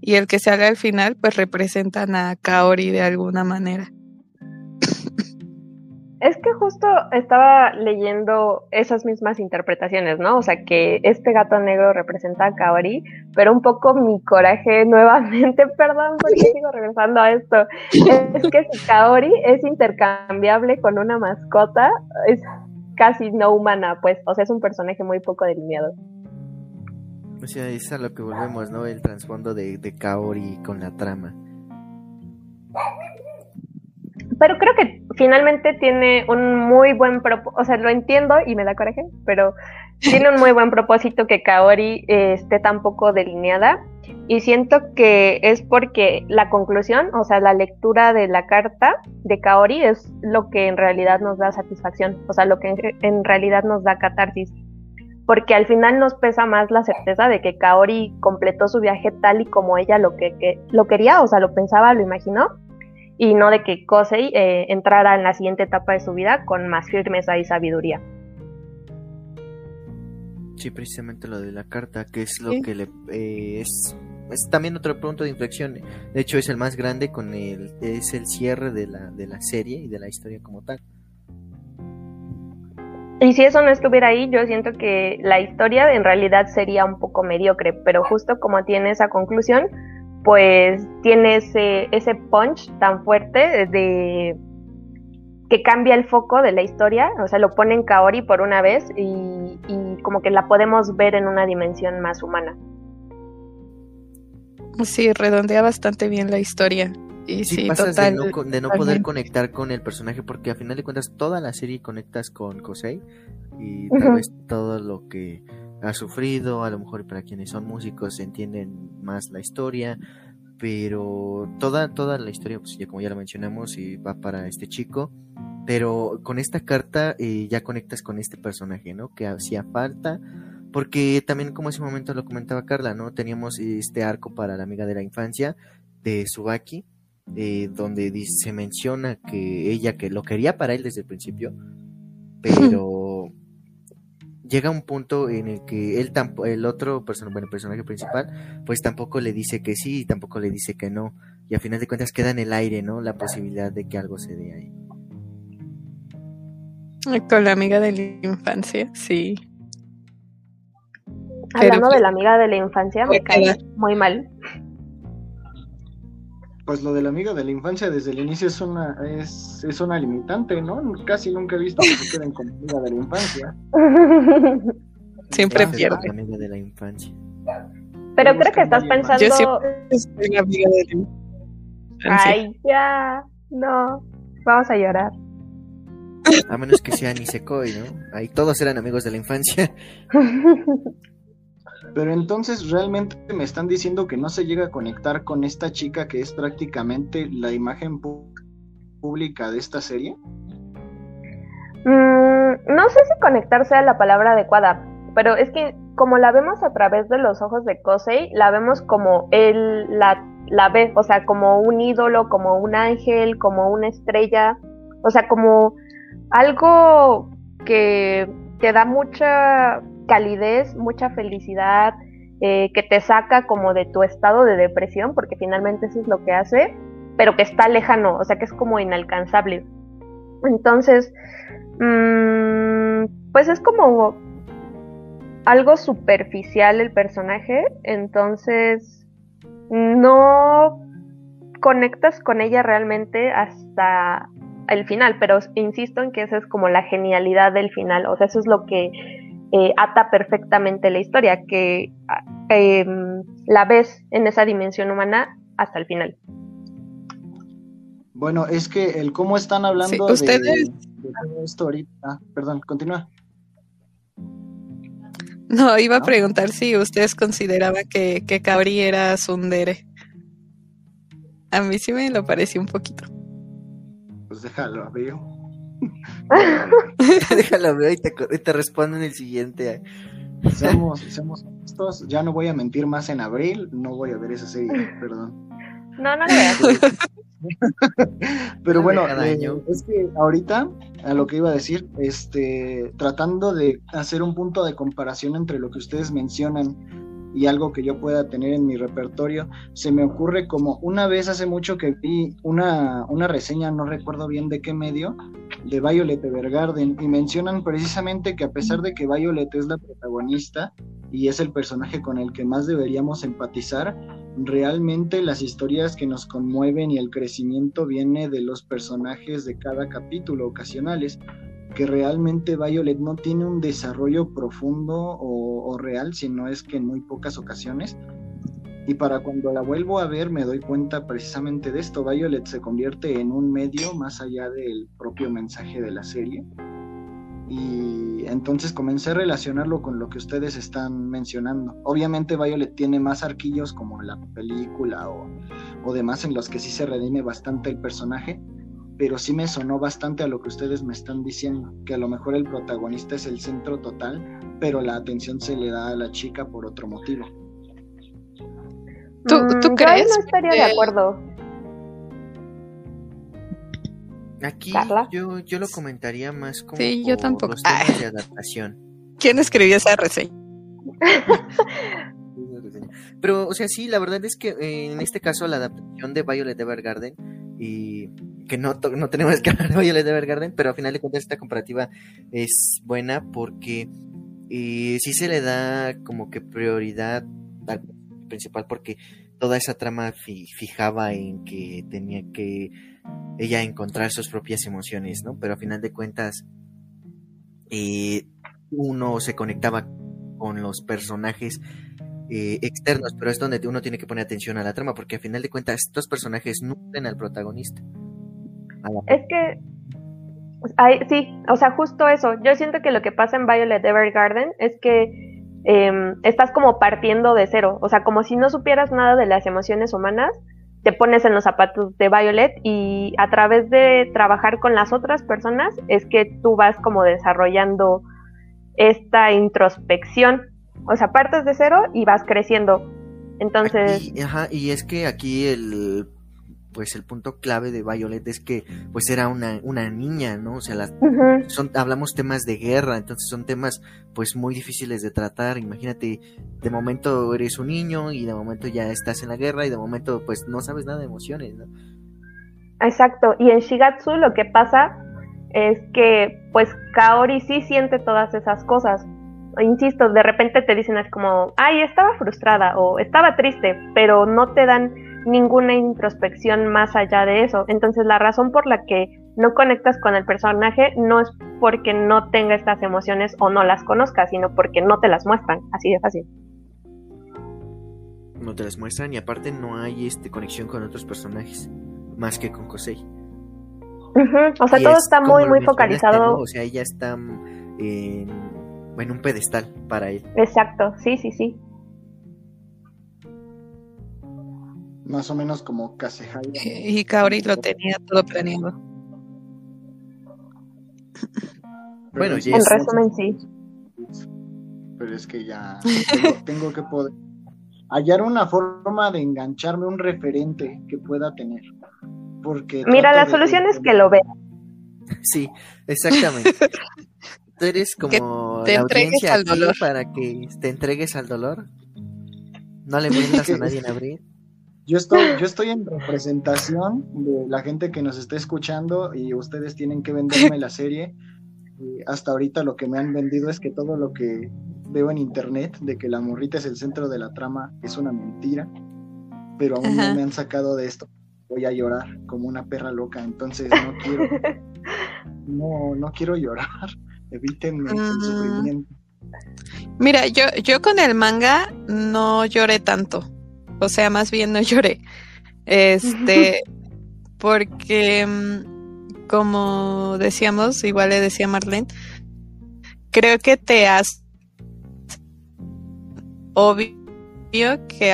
y el que sale al final pues representan a Kaori de alguna manera. Es que justo estaba leyendo esas mismas interpretaciones, ¿no? O sea, que este gato negro representa a Kaori, pero un poco mi coraje <laughs> nuevamente, perdón porque <laughs> sigo regresando a esto, es que si Kaori es intercambiable con una mascota, es casi no humana, pues, o sea, es un personaje muy poco delineado. O sea, es a lo que volvemos, ¿no? El trasfondo de, de Kaori con la trama. <laughs> Pero creo que finalmente tiene un muy buen propósito, o sea, lo entiendo y me da coraje, pero tiene un muy buen propósito que Kaori eh, esté tan poco delineada y siento que es porque la conclusión, o sea, la lectura de la carta de Kaori es lo que en realidad nos da satisfacción, o sea, lo que en, realidad nos da catarsis. Porque al final nos pesa más la certeza de que Kaori completó su viaje tal y como ella lo, que, lo quería, o sea, lo pensaba, lo imaginó, y no de que Kosei eh, entrara en la siguiente etapa de su vida con más firmeza y sabiduría. Sí, precisamente lo de la carta, que es lo que le eh, es, es también otro punto de inflexión. De hecho, es el más grande con el es el cierre de la de la serie y de la historia como tal. Y si eso no estuviera ahí, yo siento que la historia en realidad sería un poco mediocre, pero justo como tiene esa conclusión, pues tiene ese, ese punch tan fuerte de que cambia el foco de la historia, o sea, lo pone en Kaori por una vez y, como que la podemos ver en una dimensión más humana. Sí, redondea bastante bien la historia. Y sí, total, de no, poder conectar con el personaje, porque a final de cuentas toda la serie conectas con Kosei y tal vez todo lo que ha sufrido, a lo mejor para quienes son músicos entienden más la historia, pero toda, toda la historia, pues ya como ya lo mencionamos, y va para este chico, pero con esta carta eh, ya conectas con este personaje, ¿no? Que hacía falta, porque también como ese momento lo comentaba Carla, ¿no? Teníamos este arco para la amiga de la infancia de Subaki, eh, donde se menciona que ella que lo quería para él desde el principio, <laughs> pero llega un punto en el que él el otro bueno, personaje principal, pues tampoco le dice que sí y tampoco le dice que no. Y a final de cuentas queda en el aire, ¿no? La posibilidad de que algo se dé ahí. Con la amiga de la infancia, sí. Hablando de la amiga de la infancia, me cae muy mal pues lo de la amiga de la infancia desde el inicio es una es, es una limitante, ¿no? Casi nunca he visto que se queden con amiga de la infancia. <laughs> Siempre pierde. La amiga de la infancia. Pero creo que estás pensando. Yo siempre soy amiga de la infancia. Ay, ya. No. Vamos a llorar. A menos que sea Nisekoi, ¿no? Ahí todos eran amigos de la infancia. <laughs> Pero entonces realmente me están diciendo que no se llega a conectar con esta chica que es prácticamente la imagen pública de esta serie. Mm, no sé si conectar sea la palabra adecuada, pero es que como la vemos a través de los ojos de Kosei, la vemos como él la, la ve, o sea, como un ídolo, como un ángel, como una estrella, o sea, como algo que te da mucha calidez, mucha felicidad, eh, que te saca como de tu estado de depresión, porque finalmente eso es lo que hace, pero que está lejano, o sea que es como inalcanzable. Entonces, mm, pues es como algo superficial el personaje, entonces no conectas con ella realmente hasta el final, pero insisto en que esa es como la genialidad del final, o sea, eso es lo que eh, ata perfectamente la historia, que em, la ves en esa dimensión humana hasta el final. Bueno, es que el cómo están hablando de, esto ahorita. Ah, perdón, continúa. No, iba a preguntar si ustedes consideraban que, que Cabri era Sundere. A mí sí me lo pareció un poquito. Pues déjalo, veo. <laughs> Déjalo ver y te, te respondo en el siguiente. Seamos, honestos, ya no voy a mentir más en abril, no voy a ver esa serie, perdón. No, no. <laughs> Pero bueno, eh, es que ahorita, a lo que iba a decir, este, tratando de hacer un punto de comparación entre lo que ustedes mencionan y algo que yo pueda tener en mi repertorio, se me ocurre como una vez hace mucho que vi una, una reseña, no recuerdo bien de qué medio, de Violet Evergarden y mencionan precisamente que a pesar de que Violet es la protagonista y es el personaje con el que más deberíamos empatizar, realmente las historias que nos conmueven y el crecimiento viene de los personajes de cada capítulo ocasionales que realmente Violet no tiene un desarrollo profundo o, real, sino es que en muy pocas ocasiones. Y para cuando la vuelvo a ver me doy cuenta precisamente de esto. Violet se convierte en un medio más allá del propio mensaje de la serie. Y entonces comencé a relacionarlo con lo que ustedes están mencionando. Obviamente Violet tiene más arquillos como la película o, o demás en los que sí se redime bastante el personaje, pero sí me sonó bastante a lo que ustedes me están diciendo, que a lo mejor el protagonista es el centro total, pero la atención se le da a la chica por otro motivo. ¿Tú, ¿tú mm, crees? no estaría de acuerdo. Aquí yo, yo lo comentaría más como sí, yo tampoco. los temas de adaptación. ¿Quién escribió esa reseña? <laughs> Pero, o sea, sí, la verdad es que eh, en este caso la adaptación de Violet Evergarden y que no, no tenemos que <laughs> hablar de Violet Evergarden, pero al final de cuentas esta comparativa es buena porque eh, sí se le da como que prioridad al principal porque toda esa trama fijaba en que tenía que ella encontrar sus propias emociones, ¿no? Pero al final de cuentas eh, uno se conectaba con los personajes eh, externos, pero es donde uno tiene que poner atención a la trama, porque a final de cuentas estos personajes nutren al protagonista. Es que, sí, o sea, justo eso. Yo siento que lo que pasa en Violet Evergarden es que em, estás como partiendo de cero, o sea, como si no supieras nada de las emociones humanas, te pones en los zapatos de Violet y a través de trabajar con las otras personas es que tú vas como desarrollando esta introspección o sea, partes de cero y vas creciendo. Entonces. ajá, y es que aquí el pues el punto clave de Violet es que pues era una, una niña, ¿no? O sea, las, son, hablamos temas de guerra, entonces son temas pues muy difíciles de tratar. Imagínate, de momento eres un niño y de momento ya estás en la guerra y de momento pues no sabes nada de emociones, ¿no? Exacto, y en Shigatsu lo que pasa es que pues Kaori sí siente todas esas cosas, insisto, de repente te dicen es como, ay, estaba frustrada o estaba triste, pero no te dan ninguna introspección más allá de eso. Entonces la razón por la que no conectas con el personaje no es porque no tenga estas emociones o no las conozcas, sino porque no te las muestran, así de fácil. No te las muestran y aparte no hay este conexión con otros personajes más que con Kosei. O sea, todo está muy, muy focalizado. O sea, ella está en en un pedestal para él. Exacto, sí, sí, sí. Más o menos como Kasehaya. Y Kaori lo tenía todo planeado. bueno, en resumen sí. Pero es que ya <laughs> tengo, que poder hallar una forma de engancharme, un referente que pueda tener. Porque Mira, la solución es que lo vea. Sí, exactamente. <laughs> tú eres como te la audiencia al dolor. para que te entregues al dolor. No le mientas a <laughs> nadie en abril. Yo estoy, <laughs> yo estoy en representación de la gente que nos está escuchando y ustedes tienen que venderme la serie. hasta ahorita lo que me han vendido es que todo lo que veo en internet de que la morrita es el centro de la trama es una mentira, pero aún no me han sacado de esto. Voy a llorar como una perra loca, entonces no quiero, <laughs> no, no quiero llorar. <laughs> Evítenme el mm. sufrimiento. Mira, yo, yo con el manga no lloré tanto. O sea, más bien no lloré. Este, porque mm, como decíamos, igual le decía Marlene, creo que te has obvio que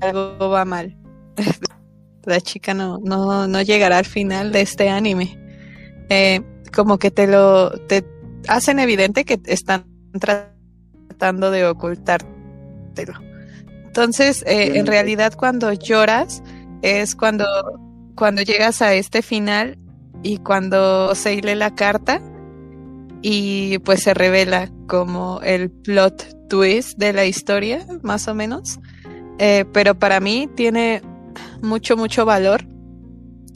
algo va mal. <laughs> La chica no, no, no llegará al final de este anime. Eh, como que te lo te hacen evidente que están tratando de ocultártelo. Entonces, eh, en realidad cuando lloras es cuando, cuando llegas a este final y cuando se lee la carta y pues se revela como el plot twist de la historia, más o menos. Eh, pero para mí tiene mucho, mucho valor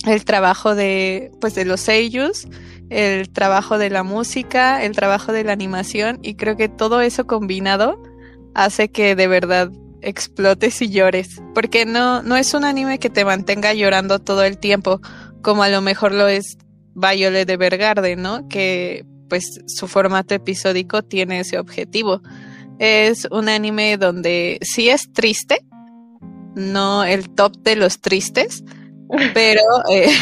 el trabajo de, pues, de los sellos, el trabajo de la música, el trabajo de la animación y creo que todo eso combinado hace que de verdad explotes y llores, porque no, no es un anime que te mantenga llorando todo el tiempo, como a lo mejor lo es Violet de Bergarde, ¿no? Que pues su formato episódico tiene ese objetivo. Es un anime donde sí es triste, no el top de los tristes, pero, <laughs> eh,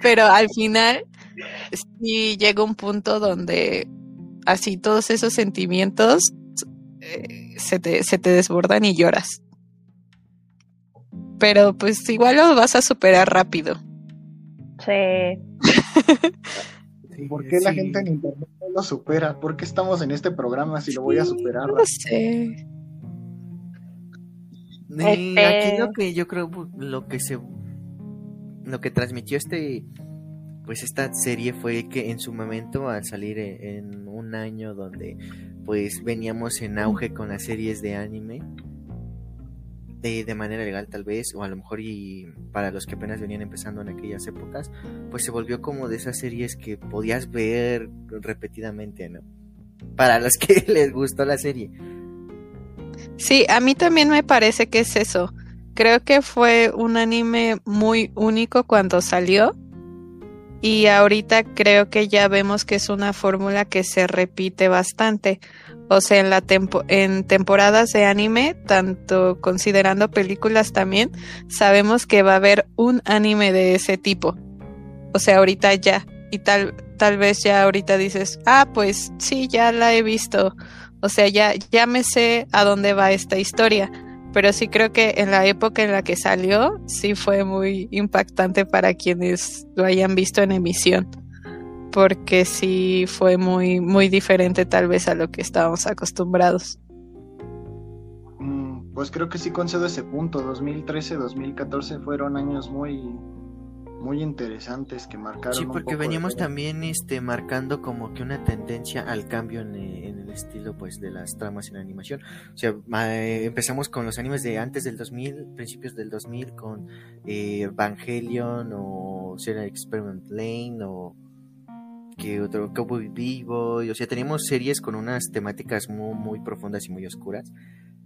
pero al final sí llega un punto donde así todos esos sentimientos eh, se, te, se te desbordan y lloras. Pero pues igual lo vas a superar rápido. Sí. <laughs> ¿Por qué la gente en internet no lo supera? ¿Por qué estamos en este programa si lo voy a superar? No sé. Este... Aquí lo que yo creo lo que se lo que transmitió este pues esta serie fue que en su momento al salir e, en un año donde pues veníamos en auge con las series de anime de, de, manera legal tal vez o a lo mejor y para los que apenas venían empezando en aquellas épocas pues se volvió como de esas series que podías ver repetidamente no para los que <laughs> les gustó la serie. Sí a mí también me parece que es eso. Creo que fue un anime muy único cuando salió y ahorita creo que ya vemos que es una fórmula que se repite bastante. O sea, en, la tempo en temporadas de anime, tanto considerando películas también, sabemos que va a haber un anime de ese tipo. O sea, ahorita ya. Y tal, tal vez ya ahorita dices, ah, pues sí, ya la he visto. O sea, ya, ya me sé a dónde va esta historia pero sí creo que en la época en la que salió, sí fue muy impactante para quienes lo hayan visto en emisión, porque sí fue muy, muy diferente tal vez a lo que estábamos acostumbrados. Mm, pues creo que sí concedo ese punto, 2013, 2014 fueron años muy, muy interesantes que marcaron. Sí, porque veníamos también este marcando como que una tendencia al cambio en, el estilo pues de las tramas en animación. O sea, eh, empezamos con los animes de antes del 2000, principios del 2000 con eh, Evangelion o Serial Experiment Lane o que otro Cowboy Vivo, o sea, teníamos series con unas temáticas muy, muy profundas y muy oscuras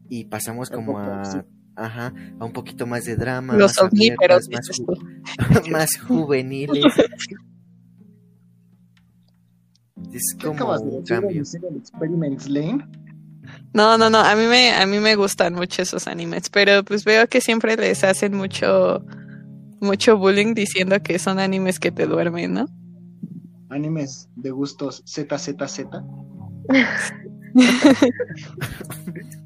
y pasamos como a Ajá, a un poquito más de drama. Los más, omníferos, más, <laughs> más, juveniles. es como un cambio. Lane? No, no, no, a mí me a mí me gustan mucho esos animes, pero pues veo que siempre les hacen mucho mucho bullying diciendo que son animes que te duermen, ¿no? Animes de gustos ZZZ. <laughs> <laughs>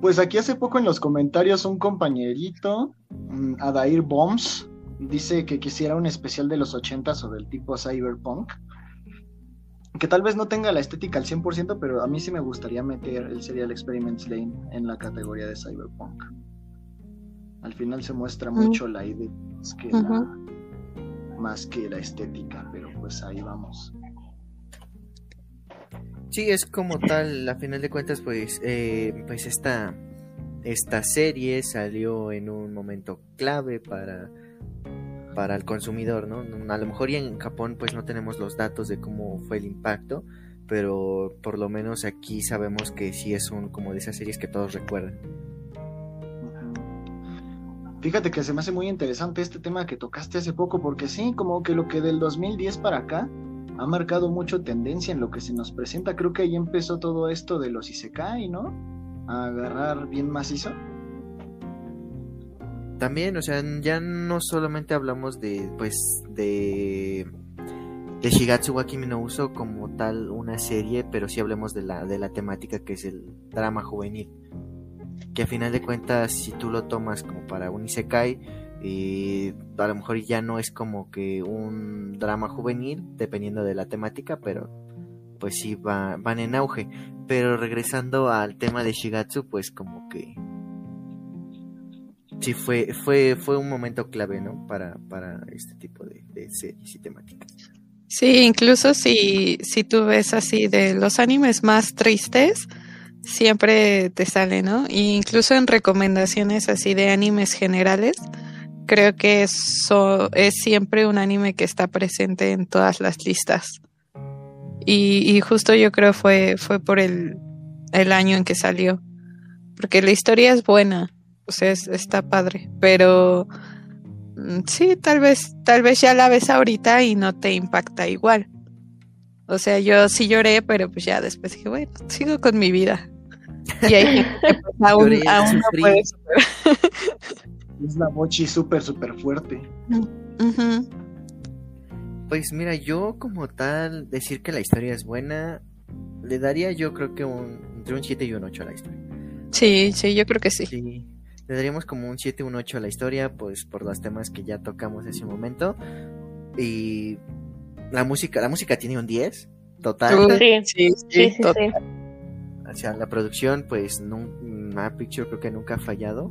Pues aquí hace poco en los comentarios un compañerito, mm, Adair Bombs, dice que quisiera un especial de los 80 o del tipo cyberpunk. Que tal vez no tenga la estética al 100%, pero a mí sí me gustaría meter el Serial Experiments Lane en la categoría de cyberpunk. Al final se muestra mucho la idea más que, la, más que la estética, pero pues ahí vamos. Sí, es como tal, a final de cuentas, pues, eh, pues esta, esta serie salió en un momento clave para, para el consumidor, ¿no? A lo mejor y en Japón pues no tenemos los datos de cómo fue el impacto, pero por lo menos aquí sabemos que sí es un como de esas series que todos recuerdan. Fíjate que se me hace muy interesante este tema que tocaste hace poco, porque sí, como que lo que del 2010 para acá ha marcado mucho tendencia en lo que se nos presenta. Creo que ahí empezó todo esto de los Isekai, ¿no? A agarrar bien macizo. También, o sea, ya no solamente hablamos de, pues, de, de Shigatsu wa no Uso como tal una serie, pero sí hablemos de la, de la temática que es el drama juvenil. Que a final de cuentas, si tú lo tomas como para un Isekai, y a lo mejor ya no es como que un drama juvenil, dependiendo de la temática, pero pues sí va, van en auge. Pero regresando al tema de Shigatsu, pues como que sí fue, fue, fue un momento clave, ¿no? Para, para este tipo de, de series y temáticas. Sí, incluso si, si tú ves así de los animes más tristes, siempre te sale, ¿no? E incluso en recomendaciones así de animes generales, creo que eso es siempre un anime que está presente en todas las listas. Y, y justo yo creo fue, fue por el, el año en que salió. Porque la historia es buena, o sea, es- está padre, pero mm, sí, tal vez, tal vez ya la ves ahorita y no te impacta igual. O sea, yo sí lloré, pero pues ya después dije, bueno, sigo con mi vida. Y pues, aún, Lloré, aún no sufrí. <laughs> Es la bochi súper, súper fuerte. Pues mira, yo como tal, decir que la historia es buena, le daría yo creo que un, entre un 7 y un 8 a la historia. Sí, sí, yo creo que sí. Sí, le daríamos como un 7 un 8 a la historia, pues por los temas que ya tocamos hace un momento. Y la música, la música tiene un 10, total. Sí, sí, sí, sí, sí. total. O sea, la producción, pues, Map Picture creo que nunca ha fallado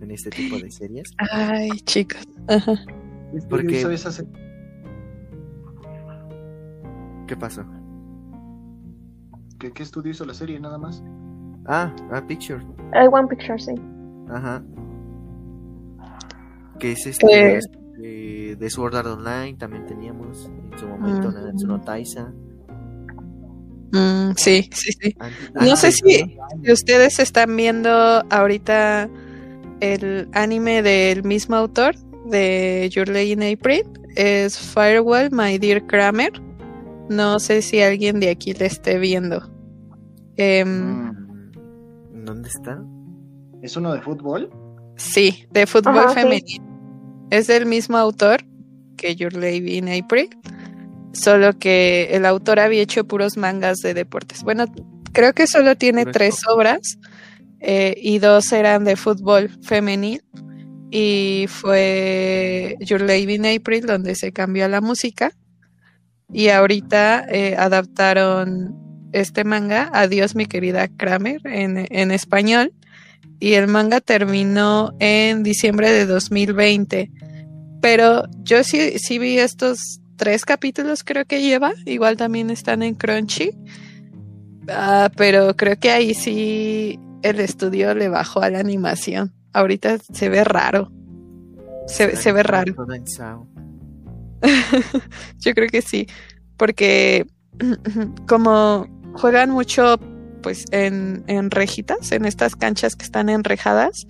en este tipo de series. Ay, chicos. Ajá. ¿Qué estudio Porque-? ¿Qué pasó? ¿Qué, qué estudio hizo la serie nada más? Ah, Map Picture, Hay One Picture, sí. ajá. Que es este Eh. eh, de Sword Art Online, también teníamos en su momento Mm. Nanatsu no Taisa. Mm, sí, sí, sí. No sé si ustedes están viendo ahorita el anime del mismo autor de Your Lady in April. Es Firewall, My Dear Kramer. No sé si alguien de aquí le esté viendo. Em, Mm, ¿Dónde está? ¿Es uno de fútbol? Sí, de fútbol Ajá, sí. femenino. Es del mismo autor que Your Lady in April, solo que el autor había hecho puros mangas de deportes. Bueno, creo que solo tiene tres obras eh, y dos eran de fútbol femenil y fue Your Lady in April donde se cambió la música y ahorita eh, adaptaron este manga, Adiós mi querida Kramer, en, en español y el manga terminó en diciembre de 2020. Pero yo sí, sí vi estos tres capítulos, creo que lleva. Igual también están en Crunchy. Ah, pero creo que ahí sí el estudio le bajó a la animación. Ahorita se ve raro. Se, se ve raro. <laughs> Yo creo que sí, porque <clears throat> como juegan mucho pues en, en rejitas, en estas canchas que están enrejadas,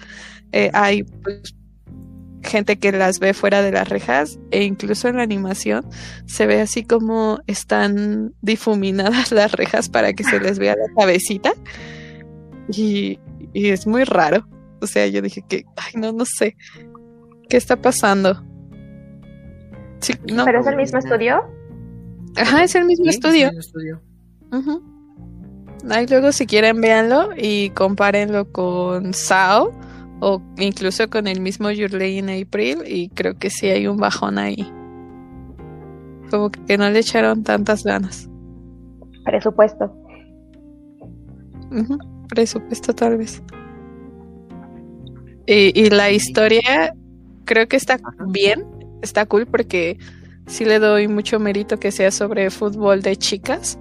eh, hay pues, gente que las ve fuera de las rejas e incluso en la animación se ve así como están difuminadas <laughs> las rejas para que se les vea la cabecita y, y es muy raro. O sea, yo dije que, ay, no, no sé, ¿qué está pasando? Sí, no, ¿Pero es el mismo estudio? Ajá, es el mismo Sí, estudio. es el estudio. Ujú. Ahí luego si quieren véanlo y compárenlo con Sao o incluso con el mismo Your Lady in April y creo que sí hay un bajón ahí. Como que no le echaron tantas ganas. Presupuesto. Ujú, Presupuesto tal vez. Y, y la historia creo que está bien, está cool porque sí le doy mucho mérito que sea sobre fútbol de chicas,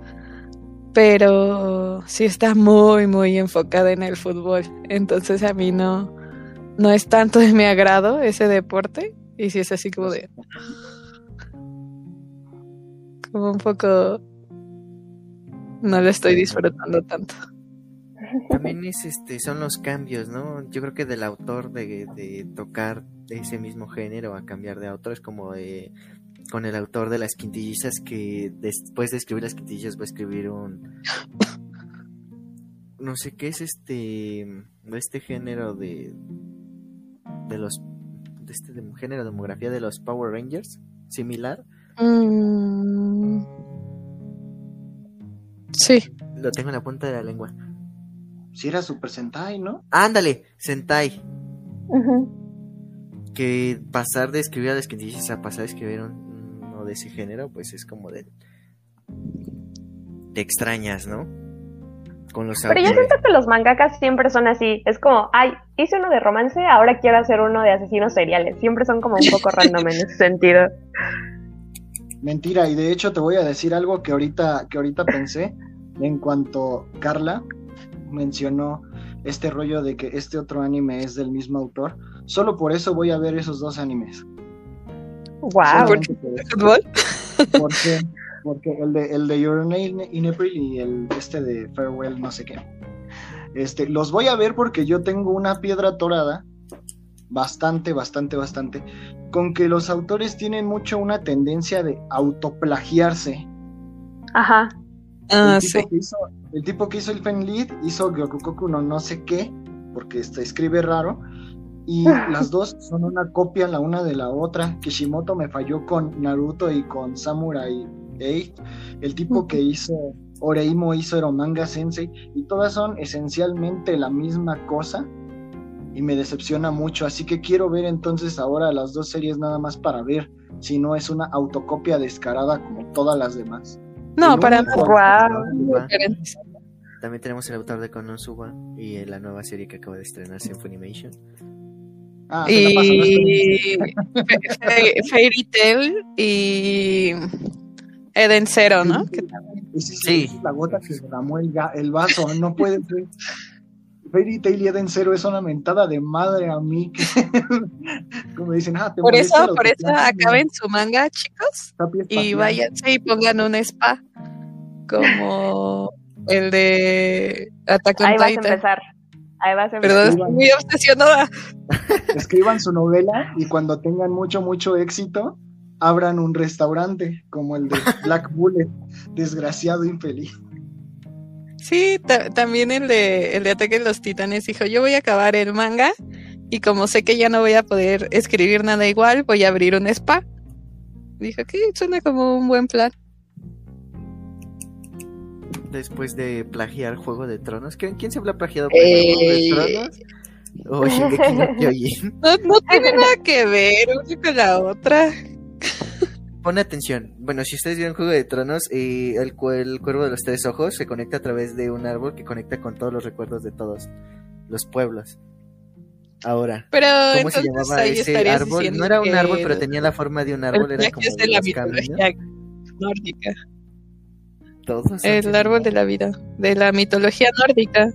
pero sí está muy, muy enfocada en el fútbol. Entonces a mí no, no es tanto de mi agrado ese deporte y sí es así como de... Como un poco... No lo estoy disfrutando tanto. También es este, son los cambios, ¿no? Yo creo que del autor de, de tocar ese mismo género a cambiar de autor es como de, con el autor de las quintillizas que después de escribir las quintillizas va a escribir un no sé qué es este de este género de de los de este de- género de demografía de los Power Rangers similar Mm. Sí, lo tengo en la punta de la lengua Si era Super Sentai, ¿no? ándale Sentai que pasar de escribir a las quintillizas a pasar a escribir un- uno de ese género, pues es como de. Te extrañas, ¿no? Con los Pero yo siento que los mangakas siempre son así. Es como, ay, hice uno de romance, ahora quiero hacer uno de asesinos seriales. Siempre son como un poco <laughs> random en ese sentido. Mentira, y de hecho te voy a decir algo que ahorita, que ahorita pensé en cuanto Carla mencionó este rollo de que este otro anime es del mismo autor. Solo por eso voy a ver esos dos animes. Wow. Por. ¿Fútbol? Porque, porque el de, el de Your Name in April y el este de Farewell, no sé qué. Este, los voy a ver porque yo tengo una piedra atorada, bastante, bastante, bastante, con que los autores tienen mucho una tendencia de autoplagiarse. Ajá. Ah, el, sí. tipo que hizo, el tipo que hizo el Fenlid hizo Gyokukoku no no sé qué, porque este, escribe raro, y <laughs> las dos son una copia la una de la otra. Kishimoto me falló con Naruto y con Samurai 8. El tipo que hizo Oreimo hizo Eromanga Sensei, y todas son esencialmente la misma cosa. Y me decepciona mucho, así que quiero ver entonces ahora las dos series nada más para ver si no es una autocopia descarada como todas las demás. No, para diferentes. También tenemos el autor de Konosuba y la nueva serie que acaba de estrenarse en Funimation. Ah, Y Fa- Fairy Tail y Eden Zero, ¿no? Sí. la gota que derramó el, el vaso, no puede ser. Fairy Tail y Eden Zero es una mentada de madre a mí. que- <laughs> Como dicen, ah, te Por eso, por eso acaben su manga, chicos, y váyanse y pongan un spa como el de Attack on Ahí vas a Titan. empezar. Ahí vas a empezar. Perdón, estoy muy obsesionada. Escriban su novela y cuando tengan mucho, mucho éxito, abran un restaurante como el de Black Bullet, desgraciado infeliz. Sí, ta- también el de, el de Ataque de los Titanes dijo, yo voy a acabar el manga y como sé que ya no voy a poder escribir nada igual, voy a abrir un spa. Dijo que suena como un buen plan. Después de plagiar Juego de Tronos. ¿Quién, quién se habrá plagiado primero, Juego de Eh. Tronos? O Shingeki no Kyojin. <laughs> No, no tiene nada que ver una con la otra. Pon atención. Bueno, si ustedes vieron Juego de Tronos, eh, el, cu- el cuervo de los tres ojos se conecta a través de un árbol que conecta con todos los recuerdos de todos los pueblos. Ahora, Pero ¿cómo se llamaba ese árbol? No era un árbol, pero tenía la forma de un árbol. Era como de la mitología nórdica. Todos El árbol de la vida, de la mitología nórdica.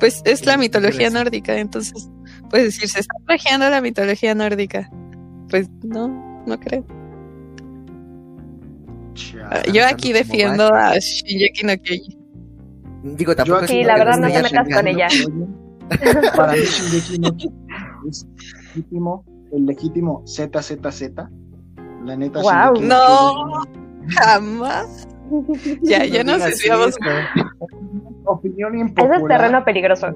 Pues es la mitología nórdica, entonces puedes decir, se está plagiando la mitología nórdica. Pues no, no creo. Ah, Yo aquí defiendo a Shinjeki no Kyojin. Digo, tampoco Yo Sí, la verdad no te metas con ella. <laughs> Para mí Shingeki no Kyojin es legítimo, el legítimo ZZZ. La neta. Shingeki No. Jamás. Ya, ya No desviamos. eso. Opinión Ese impopular. es terreno peligroso.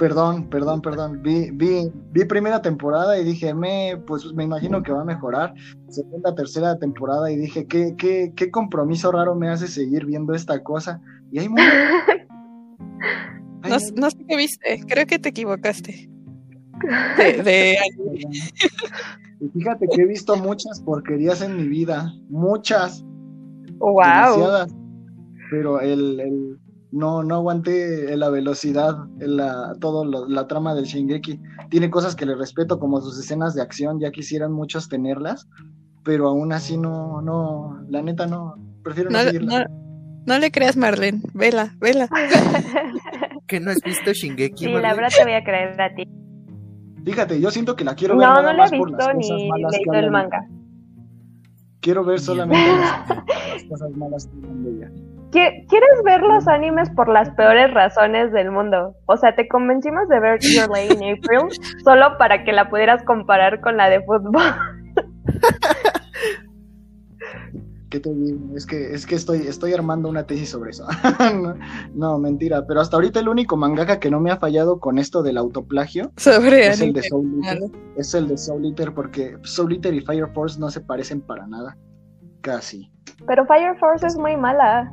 Perdón, perdón, perdón. Vi, vi, vi primera temporada y dije, me, pues me imagino que va a mejorar. Segunda, tercera temporada y dije, ¿qué, qué, qué compromiso raro me hace seguir viendo esta cosa? Y ahí muere. Ahí No, sé qué viste, creo que te equivocaste. De, de- Y fíjate que he visto muchas porquerías en mi vida. Muchas. Wow. Pero el, el- no, no aguanté la velocidad, la, todo lo- la trama del Shingeki. Tiene cosas que le respeto, como sus escenas de acción, ya quisieran muchos tenerlas, pero aún así no, no, la neta no, prefiero no, no, seguirla. no, no le creas, Marlene. Vela, vela. <laughs> ¿Que no has visto Shingeki? Sí, la verdad te voy a creer a ti. Fíjate, yo siento que la quiero ver No, nada no la más he visto ni leído el manga. Quiero ver solamente <laughs> las, las cosas malas que de ella. ¿Qui- ¿Quieres ver los animes por las peores razones del mundo? O sea, te convencimos de ver Your Lady in April <laughs> solo para que la pudieras comparar con la de fútbol. ¿Qué te digo? Es que, es que estoy, estoy armando una tesis sobre eso. <laughs> no, no, mentira. Pero hasta ahorita el único mangaka que no me ha fallado con esto del autoplagio Sobre es el de. Soul Eater. Es el de Soul Eater porque Soul Eater y Fire Force no se parecen para nada. Casi. Pero Fire Force es muy mala.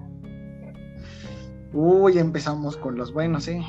Uy, empezamos con los buenos, ¿eh?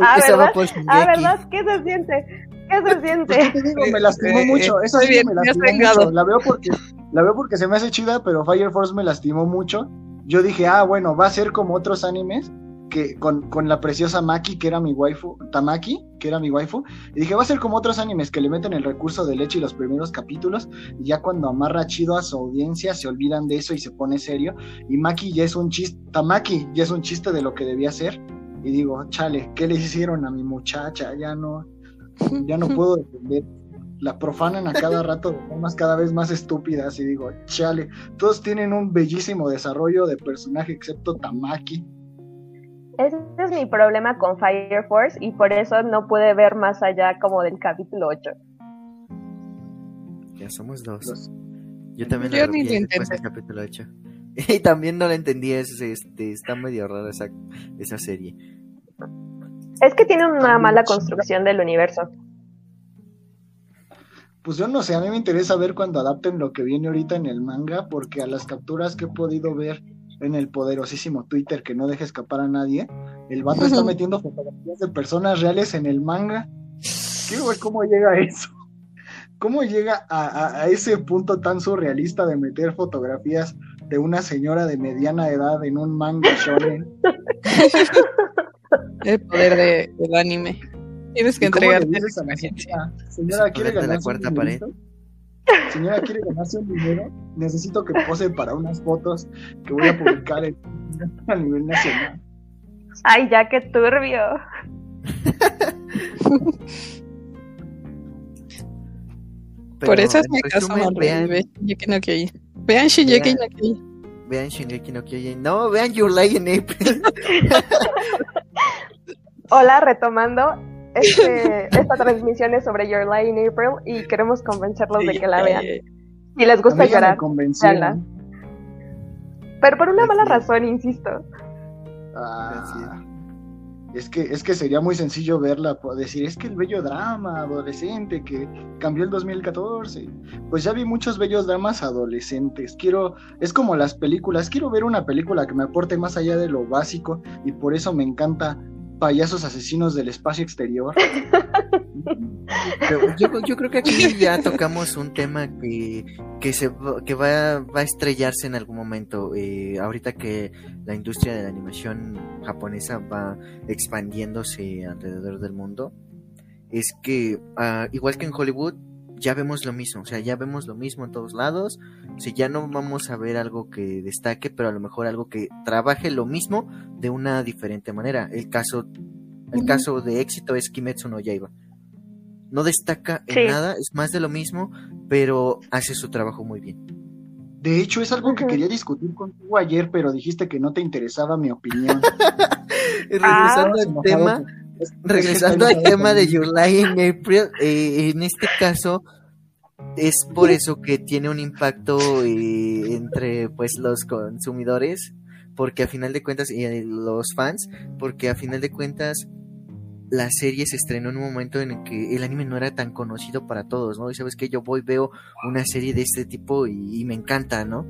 Ah, <laughs> Esa ¿verdad? Ah. ¿verdad? ¿Qué se siente? ¿Qué se Pues, ¿qué siente? te digo? Me lastimó Eh, mucho. eh, Eso muy sí bien, me lastimó vengado. mucho. La veo porque, la veo porque se me hace chida, pero Fire Force me lastimó mucho. Yo dije, ah, bueno, va a ser como otros animes. Que con, con, la preciosa Maki, que era mi waifu, Tamaki, que era mi waifu, y dije, va a ser como otros animes que le meten el recurso de leche y los primeros capítulos, y ya cuando amarra chido a su audiencia, se olvidan de eso y se pone serio, y Maki ya es un chiste, Tamaki ya es un chiste de lo que debía ser, y digo, chale, ¿qué le hicieron a mi muchacha? Ya no, ya no <laughs> puedo defender. La profanan a cada rato de formas cada vez más estúpidas y digo, chale, todos tienen un bellísimo desarrollo de personaje excepto Tamaki. Ese es mi problema con Fire Force y por eso no pude ver más allá como del capítulo 8. Ya somos dos. Yo también lo vi después del capítulo 8. <laughs> Y también no la entendí, es, este, está medio rara esa, esa serie. Es que tiene una mala construcción del universo. Pues yo no sé, a mí me interesa ver cuando adapten lo que viene ahorita en el manga, porque a las capturas que he podido ver en el poderosísimo Twitter que no deja escapar a nadie, el vato está metiendo fotografías de personas reales en el manga. Quiero ver cómo llega a eso. ¿Cómo llega a, a, ese punto tan surrealista de meter fotografías de una señora de mediana edad en un manga shonen? <laughs> El poder de, del anime. Tienes que entregarte esa Señora, ¿quiere ganarse la cuarta pared? Señora, ¿quiere ganarse un dinero? Necesito que pose para unas fotos que voy a publicar en, a nivel nacional. Ay, ya qué turbio. Por eso es mi caso, vean Shingeki no Kyojin. Vean Shingeki no Kyojin. Vean Shingeki no Kyojin. No, vean Your Lie in April. <laughs> Hola, retomando. Este, <laughs> esta transmisión es sobre Your Lie in April y queremos convencerlos de que la vean. Si les gusta llorar, veanla. Pero por una mala razón, insisto. Ah, es que, es que sería muy sencillo verla, decir, es que el bello drama adolescente que cambió el 2014. Pues ya vi muchos bellos dramas adolescentes. Quiero, es como las películas, quiero ver una película que me aporte más allá de lo básico y por eso me encanta payasos asesinos del espacio exterior. <laughs> yo, creo que aquí ya tocamos un tema que, que, se, que va, va a estrellarse en algún momento. Eh, ahorita que la industria de la animación japonesa va expandiéndose alrededor del mundo, es que, uh, igual que en Hollywood, ya vemos lo mismo, o sea, ya vemos lo mismo en todos lados, o sea, ya no vamos a ver algo que destaque, pero a lo mejor algo que trabaje lo mismo de una diferente manera. El caso, el caso de éxito es Kimetsu no Yaiba. No destaca en nada, es más de lo mismo, pero hace su trabajo muy bien. De hecho, es algo que quería discutir contigo ayer, pero dijiste que no te interesaba mi opinión. <laughs> regresando al tema, regresando al tema de Your Lie in April, eh, en este caso es por eso que tiene un impacto eh, entre pues los consumidores, porque a final de cuentas y los fans, porque a final de cuentas la serie se estrenó en un momento en el que el anime no era tan conocido para todos, ¿no? Y sabes que yo voy, veo una serie de este tipo y, y me encanta, ¿no?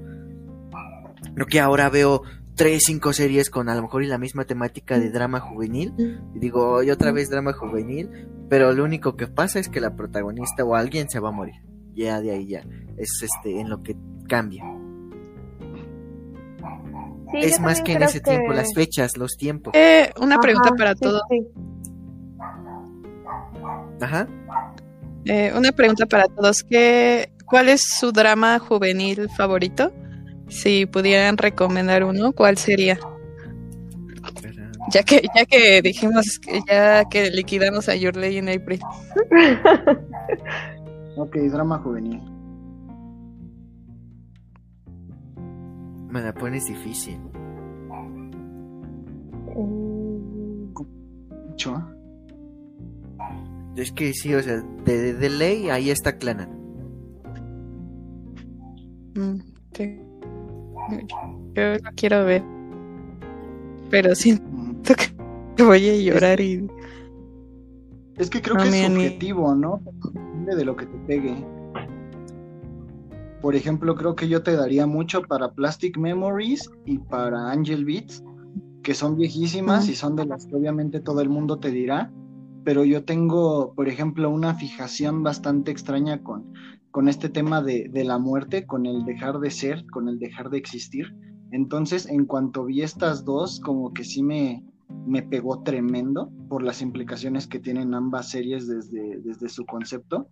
Lo que ahora veo tres, cinco series con a lo mejor y la misma temática de drama juvenil. Y digo, y otra vez drama juvenil, pero lo único que pasa es que la protagonista o alguien se va a morir. Ya de ahí ya. Es este en lo que cambia. Sí, es más que en ese tiempo, las fechas, los tiempos. Eh, una pregunta para sí, todos. sí. Ajá. Eh, una pregunta para todos. ¿Qué, ¿Cuál es su drama juvenil favorito? Si pudieran recomendar uno, ¿cuál sería? Ya que, ya que dijimos que ya que liquidamos a Your Lady in April. Ok, drama juvenil. Me la pones difícil. Es que sí, o sea, de, de ley ahí está Clanan. Yo lo quiero ver. Pero siento que voy a llorar y Es que creo No, que es subjetivo, ¿no? Depende de lo que te pegue. Por ejemplo, creo que yo te daría mucho para Plastic Memories y para Angel Beats, que son viejísimas y son de las que obviamente todo el mundo te dirá. Pero yo tengo, por ejemplo, una fijación bastante extraña con, con este tema de, de la muerte, con el dejar de ser, con el dejar de existir. Entonces, en cuanto vi estas dos, como que sí me, me pegó tremendo por las implicaciones que tienen ambas series desde, desde su concepto.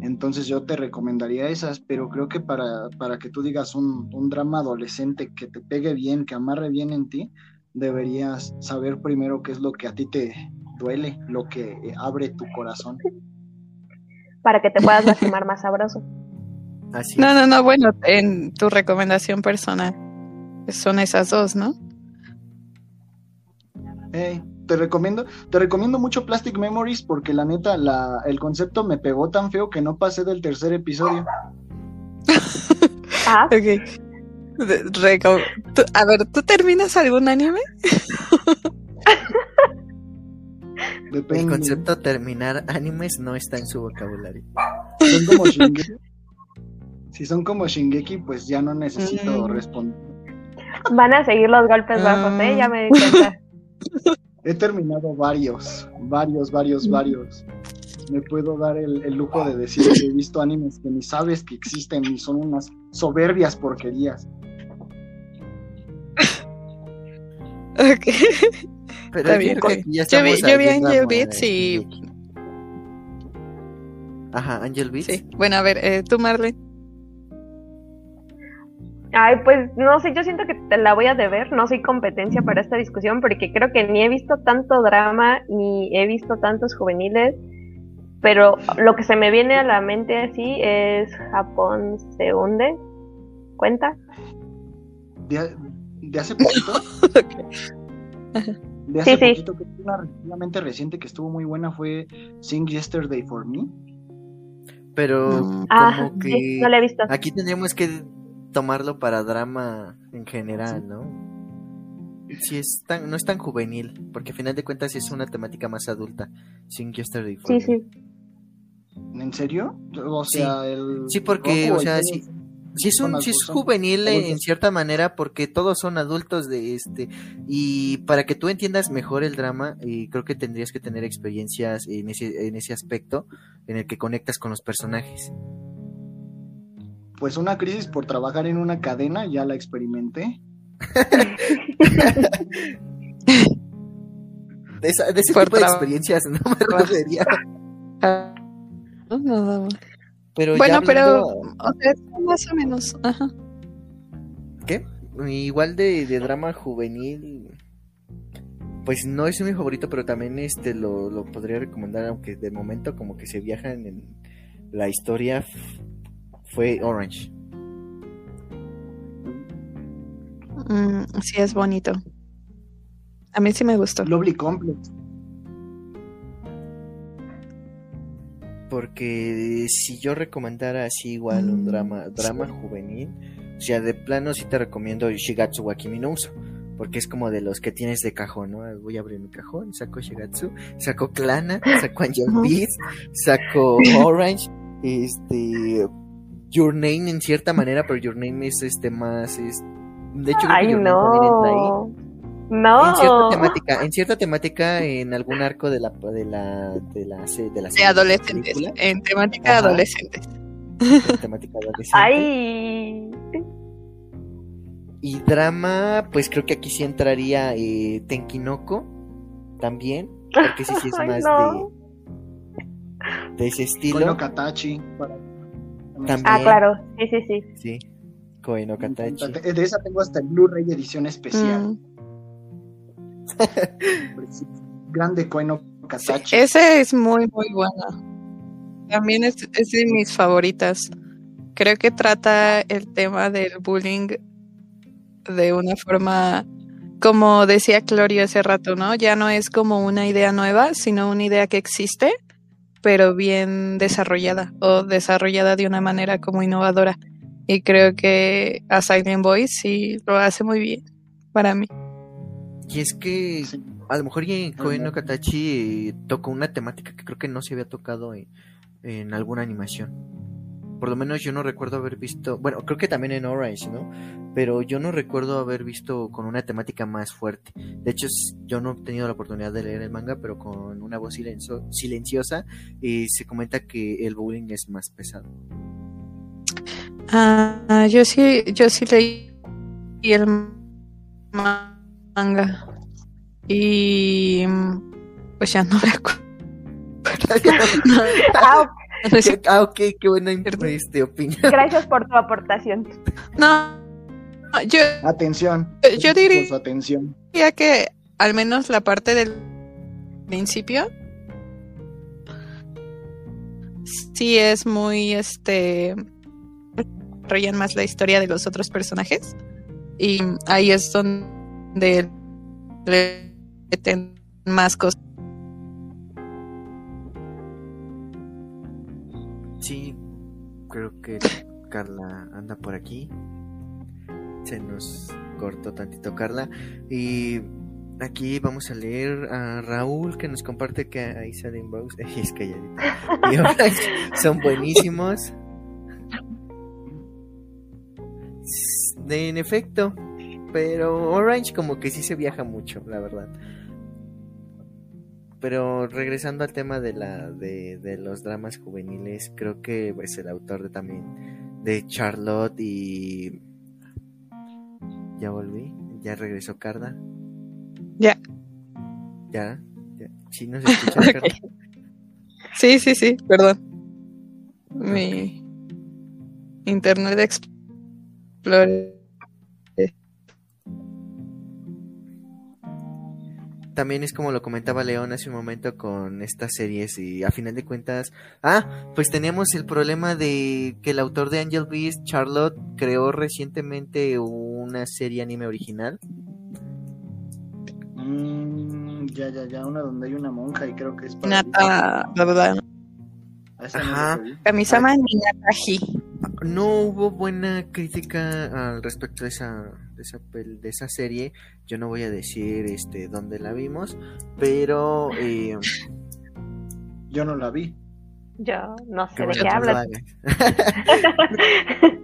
Entonces yo te recomendaría esas, pero creo que para, para que tú digas un, un, drama adolescente que te pegue bien, que amarre bien en ti, deberías saber primero qué es lo que a ti te duele, lo que abre tu corazón. Para que te puedas lastimar más sabroso. <laughs> Así no, no, no, bueno, en tu recomendación personal son esas dos, ¿no? te recomiendo, te recomiendo mucho Plastic Memories porque la neta, la, el concepto me pegó tan feo que no pasé del tercer episodio. ah. a ver, ¿tú terminas algún anime? El concepto terminar animes no está en su vocabulario. Son como <laughs> Shingeki. si son como Shingeki, pues ya no necesito mm. responder. Van a seguir los golpes bajos, ¿eh? Ya me di cuenta. <laughs> He terminado varios, varios, varios, varios. Me puedo dar el, lujo de decir que he visto animes que ni sabes que existen y son unas soberbias porquerías. Ok. Pero bien, yo, vi, yo vi Angel Beats y. Ajá, Angel Beats. Sí. Bueno, a ver, eh, tú, Marlene. Ay, pues no sé, yo siento que te la voy a deber, no soy competencia para esta discusión porque creo que ni he visto tanto drama ni he visto tantos juveniles, pero lo que se me viene a la mente así es Japón se hunde, ¿cuenta? De, hace poquito. De hace poquito, <laughs> que una relativamente reciente que estuvo muy buena fue Sing Yesterday for Me. Pero como ah, que no la he visto. aquí tendríamos que tomarlo para drama en general, ¿no? Si es tan, no es tan juvenil, porque al final de cuentas es una temática más adulta. Sin Yesterday Sí, sí. ¿En serio? O sea, sí. el. Sí, porque, o sea, sí. Si es un, si es juvenil en cierta manera porque todos son adultos de este y para que tú entiendas mejor el drama y creo que tendrías que tener experiencias en ese, en ese aspecto en el que conectas con los personajes pues una crisis por trabajar en una cadena, ya la experimenté. de, esa, de ese tipo de experiencias no <laughs> me refería. Pero bueno, pero o sea, más o menos. Ajá. ¿Qué? Igual de, de, drama juvenil. Pues no es mi favorito, pero también este lo, lo podría recomendar, aunque de momento como que se viajan en la historia fue Orange. Mm, sí, es bonito. A mí sí me gustó. Lovely Complex. Porque si yo recomendara así igual un mm, drama, drama juvenil, o sea, de plano sí te recomiendo Shigatsu wa Kimi porque es como de los que tienes de cajón, ¿no? Voy a abrir mi cajón, saco Shigatsu, saco Clana, <laughs> saco Angel Beats, saco <laughs> Orange, este, Your Name en cierta manera, pero Your Name es este más es de hecho Ay, no. No. En cierta temática, en cierta temática en algún arco de la de la de la de, la de adolescentes, en temática Ajá. adolescentes. En temática adolescente. Ay. Y drama, pues creo que aquí sí entraría eh, Tenkinoko también, porque sí, sí es <laughs> más de de ese estilo. Bueno, Katachi para Ah, claro, sí, sí, sí. Sí, no Katachi. De esa tengo hasta el Blu-ray edición especial. Mm. <laughs> Grande Koei no Katachi. ese es muy, muy bueno. También es, es de mis favoritas. Creo que trata el tema del bullying de una forma, como decía Clorio hace rato, ¿no? Ya no es como una idea nueva, sino una idea que existe pero bien desarrollada o desarrollada de una manera como innovadora. Y creo que a Silent Voice sí lo hace muy bien para mí. Y es que a lo mejor en Koe no Katachi eh, tocó una temática que creo que no se había tocado en alguna animación por lo menos yo no recuerdo haber visto, bueno, creo que también en Orange, ¿no? Pero yo no recuerdo haber visto con una temática más fuerte. De hecho, yo no he tenido la oportunidad de leer el manga, pero con una voz silenciosa eh, se comenta que el bullying es más pesado. Ah, yo sí, yo sí leí el manga Y pues ya no me acuerdo. Ah, ah, ok, qué buena este, opinión. gracias por tu aportación. No, yo, Atención. yo diría Por su atención. que al menos la parte del principio sí es muy este desarrollan más la historia de los otros personajes y ahí es donde le meten más cosas Carla anda por aquí. Se nos cortó tantito Carla. Y aquí vamos a leer a Raúl que nos comparte que ahí salen bugs. <laughs> Es que ya. Son buenísimos. En efecto. Pero Orange como que sí se viaja mucho, la verdad. Pero regresando al tema de la de, de los dramas juveniles, creo que es el autor de también de Charlotte y ya volví, ya regresó Carla. Ya. Ya, ya. Sí nos escuchas, <laughs> Carla. Sí, sí, sí, perdón. Mi Internet Explorer. También es como lo comentaba León hace un momento con estas series y a final de cuentas, ah, pues teníamos el problema de que el autor de Angel Beast, Charlotte, creó recientemente una serie anime original. Mm, ya, ya, ya. Una donde hay una monja y creo que es para. Nata, la verdad. Ah, Ajá. Kamisama ni Nataji. No hubo buena crítica al respecto de esa, de esa, pel- de esa serie. Yo no voy a decir este dónde la vimos, pero eh, Yo no la vi. Yo no sé de qué hablas. <laughs>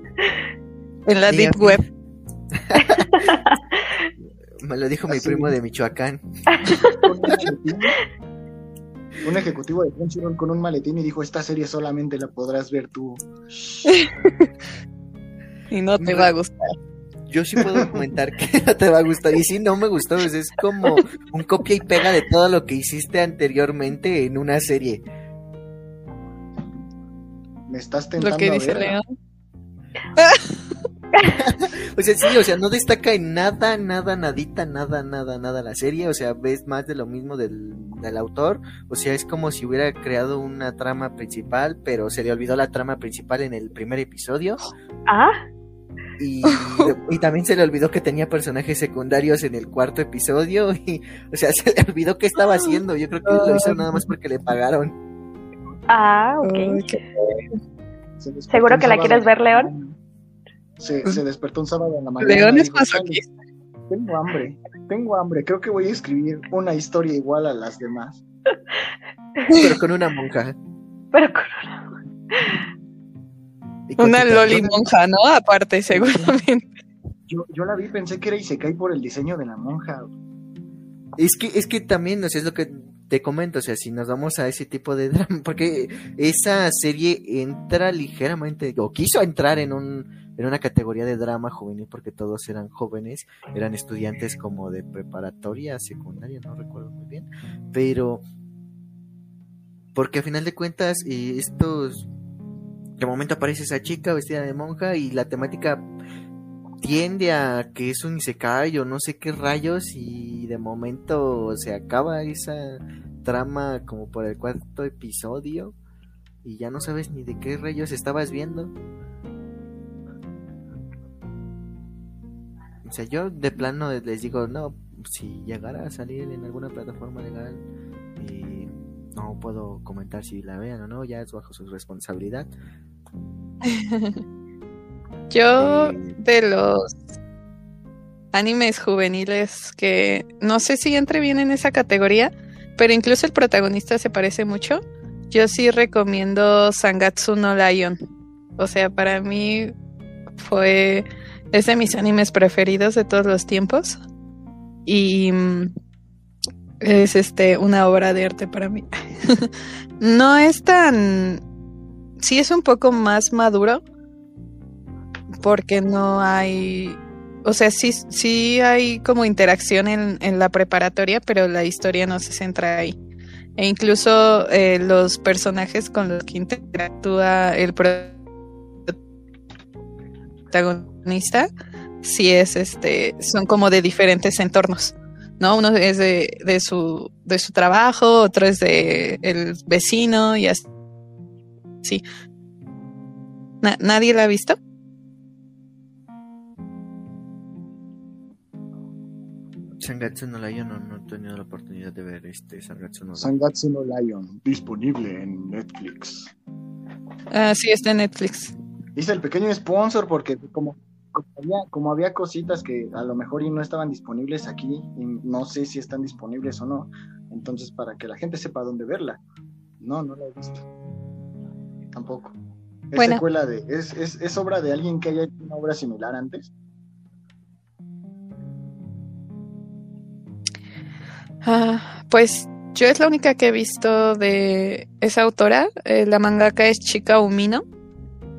En la. Deep Web. <laughs> Me lo dijo mi primo de Michoacán. Un ejecutivo de Crunchyroll con un maletín y dijo: Esta serie solamente la podrás ver tú. <laughs> Y no te va a gustar. Yo sí puedo comentar que <laughs> no te va a gustar. Y si no me gustó, pues es como un copia y pega de todo lo que hiciste anteriormente en una serie. Me estás tentando Lo que dice. León. <laughs> O sea, sí, o sea, no destaca en nada, nada, nadita, nada, nada, nada la serie. O sea, ves más de lo mismo del, del autor. O sea, es como si hubiera creado una trama principal, pero se le olvidó la trama principal en el primer episodio. Ah, Y, <laughs> y también se le olvidó que tenía personajes secundarios en el cuarto episodio. <laughs> Y, o sea, se le olvidó qué estaba haciendo. Yo creo que lo hizo nada más porque le pagaron. ah, ok. Ay, qué- Se ¿Seguro que la quieres ver. León? Se, se despertó un sábado en la mañana. León es dijo, "Chale, masoquista. Tengo hambre, tengo hambre. Creo que voy a escribir una historia igual a las demás. Pero con una monja. <laughs> Pero con Y con Una loli monja, ¿no? Aparte, seguramente. Yo, yo la vi, pensé que era Isekai por el diseño de la monja. Es que, es que también, o sea, es lo que te comento, o sea, si nos vamos a ese tipo de drama, porque esa serie entra ligeramente, o quiso entrar en un, en una categoría de drama juvenil, porque todos eran jóvenes, eran estudiantes como de preparatoria, secundaria, no recuerdo muy bien, pero, porque a final de cuentas, eh, estos, de momento aparece esa chica vestida de monja y la temática tiende a que es un isekai o no sé qué rayos y de momento se acaba esa trama como por el cuarto episodio y ya no sabes ni de qué rayos estabas viendo. O sea, yo de plano les digo, no, si llegara a salir en alguna plataforma legal, no puedo comentar si la vean o no, ya es bajo su responsabilidad. <laughs> Yo, Eh, de los animes juveniles que no sé si entre bien en esa categoría, pero incluso el protagonista se parece mucho. Yo sí recomiendo Sangatsu no Lion. O sea, para mí fue es de mis animes preferidos de todos los tiempos y mm, es este una obra de arte para mí. <laughs> no es tan sí es un poco más maduro porque no hay o sea, sí, sí hay como interacción en, en la preparatoria, pero la historia no se centra ahí. E incluso eh, los personajes con los que interactúa el protagonista, sí es este, son como de diferentes entornos. ¿No? Uno es de, de, su, de su trabajo, otro es de el vecino y así. Sí. Na- ¿Nadie la ha visto? Sangatsu no Lion no, no he tenido la oportunidad de ver este Sangatsu no Lion. Sangatsu no Lion, disponible en Netflix. Ah, sí, es de Netflix. Hice el pequeño sponsor porque como, como, había, como había cositas que a lo mejor y no estaban disponibles aquí, y no sé si están disponibles o no, entonces para que la gente sepa dónde verla. No, no la he visto. Tampoco. Es Bueno. secuela de, es, es, es obra de alguien que haya hecho una obra similar antes. Ah, pues yo es la única que he visto de esa autora. Eh, la mangaka es Chika Umino.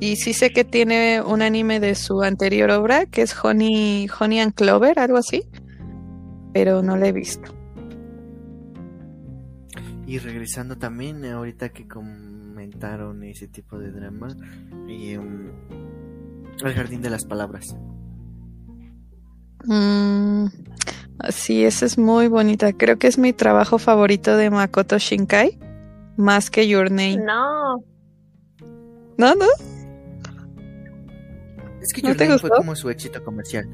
Y sí sé que tiene un anime de su anterior obra, que es Honey, Honey and Clover, algo así. Pero no la he visto. Y regresando también, eh, ahorita que comentaron ese tipo de drama, y, um, El Jardín de las Palabras. Mm, sí, esa es muy bonita. Creo que es mi trabajo favorito de Makoto Shinkai. Más que Your Name. No, ¿No? ¿No? Es que ¿No Your te Name fue gustó? como su éxito comercial.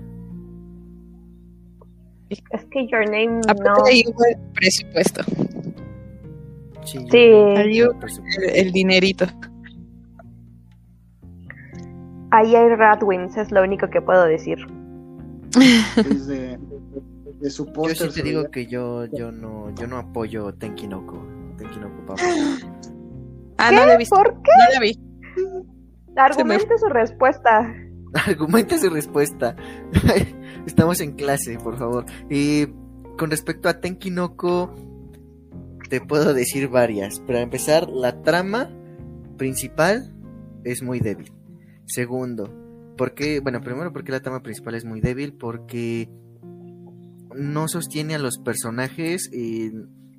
es que Your Name Aparte no. ahí hubo el presupuesto, Sí. Sí. Ahí hubo el, el dinerito. Ahí hay Radwins, es lo único que puedo decir. Desde, su Yo póster. sí se te digo que yo, yo no, yo no apoyo Tenkinoko. Tenkinoko Papa. Ah, no la he visto. ¿Por qué? No la vi. Argumente su respuesta. Argumente su respuesta. <laughs> Estamos en clase, por favor. Y con respecto a Tenkinoko, te puedo decir varias. Para empezar, la trama principal es muy débil. Segundo, porque, bueno, primero porque la trama principal es muy débil, porque no sostiene a los personajes y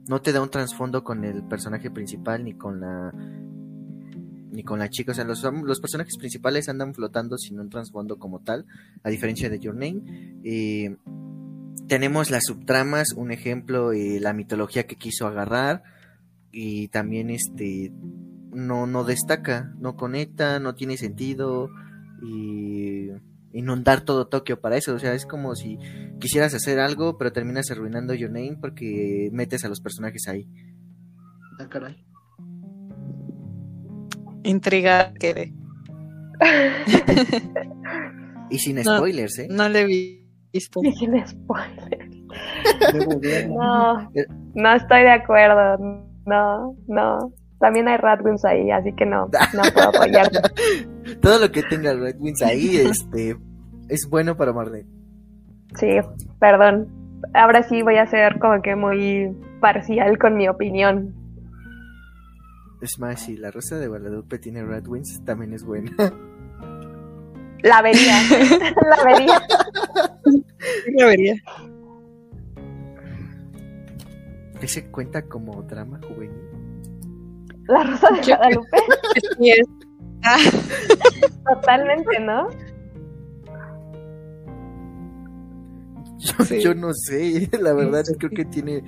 no te da un trasfondo con el personaje principal ni con la ni con la chica, o sea, los, los personajes principales andan flotando sin un trasfondo como tal, a diferencia de Your Name. Eh, tenemos las subtramas, un ejemplo, eh, la mitología que quiso agarrar y también este no, no destaca, no conecta, no tiene sentido y inundar todo Tokio para eso, o sea, es como si quisieras hacer algo pero terminas arruinando Your Name porque metes a los personajes ahí. Ah, caray. Intrigada quedé. <laughs> Y sin No. spoilers, ¿eh? No la he visto. Y sin spoiler. Debo verla. No, no estoy de acuerdo. No, no. También hay Radwins ahí, así que no, no puedo apoyarte. <laughs> Todo lo que tenga Red Wings ahí <laughs> este, es bueno para Marlene. Sí, perdón. Ahora sí voy a ser como que muy parcial con mi opinión. Es más, si la Rosa de Guadalupe tiene Red Wings, también es buena. La vería. <laughs> La vería. La vería. ¿Ese cuenta como drama juvenil? La Rosa de Guadalupe. <laughs> Sí es. Ah, Totalmente, ¿no? Yo, Sí. yo no sé, <laughs> la verdad creo que tiene...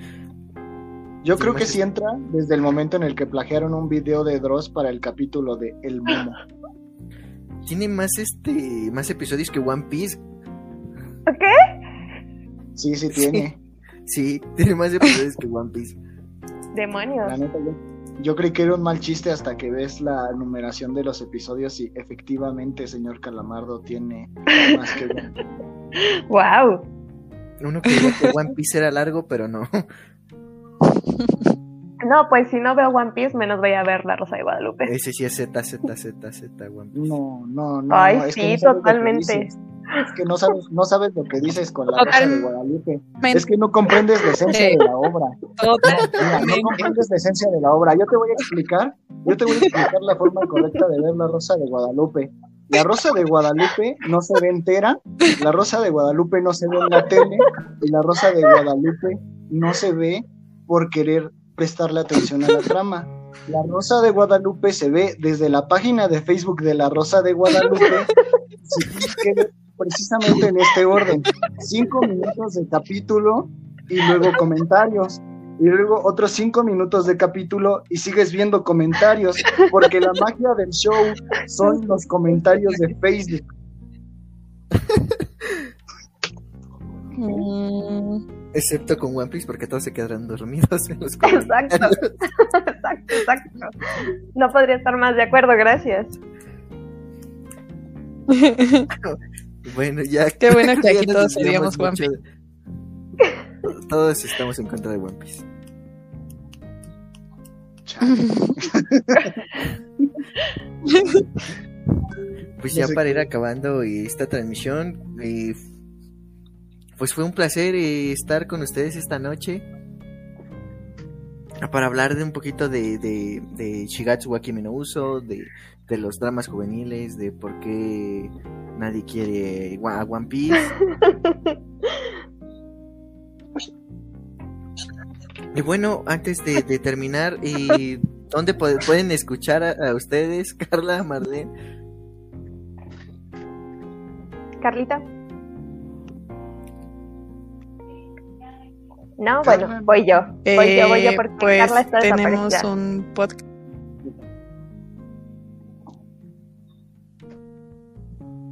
Yo creo que sí entra desde el momento en el que plagiaron un video de Dross para el capítulo de El Momo. <laughs> Tiene más este más episodios que One Piece. ¿Ok? Sí, sí Sí. tiene. Sí, tiene más episodios que One Piece. <laughs> Demonios. La neta, yo, yo creí que era un mal chiste hasta que ves la numeración de los episodios y efectivamente señor Calamardo tiene más que ver. <laughs> Wow. Uno creía que One Piece era largo, pero no. No, pues si no veo One Piece, menos voy a ver La Rosa de Guadalupe. Ese sí es Z, Z, Z, Z, One Piece. No, no, no. Ay, no, es que sí, no totalmente. Es que no sabes, no sabes lo que dices con la Rosa de. Guadalupe. Es que no comprendes la esencia de la obra. Mira, no comprendes la esencia de la obra. Yo te voy a explicar, yo te voy a explicar la forma correcta de ver la Rosa de Guadalupe. La Rosa de Guadalupe no se ve entera, la Rosa de Guadalupe no se ve en la tele y la Rosa de Guadalupe no se ve por querer prestarle atención a la trama. La Rosa de Guadalupe se ve desde la página de Facebook de la Rosa de Guadalupe, <laughs> precisamente en este orden. Cinco minutos de capítulo y luego comentarios y luego otros cinco minutos de capítulo y sigues viendo comentarios, porque la magia del show son los comentarios de Facebook. <laughs> Mm. Excepto con One Piece, porque todos se quedarán dormidos en los comentarios. Exacto, <laughs> exacto, exacto. No podría estar más de acuerdo, gracias. <laughs> bueno, ya. Qué bueno que <laughs> aquí todos seríamos One Piece. Todos estamos en contra de One Piece. pues ya para ir acabando esta transmisión, eh, pues fue un placer eh, estar con ustedes esta noche para hablar de un poquito de, de, de Shigatsu Wakimi no Uso, de, de los dramas juveniles, de por qué nadie quiere a One Piece. <laughs> Y bueno, antes de, terminar, ¿y ¿dónde pueden escuchar a, ustedes, Carla, Marlene? Carlita. No, bueno, voy yo. Voy yo, voy yo porque pues, Carla está tenemos un podcast.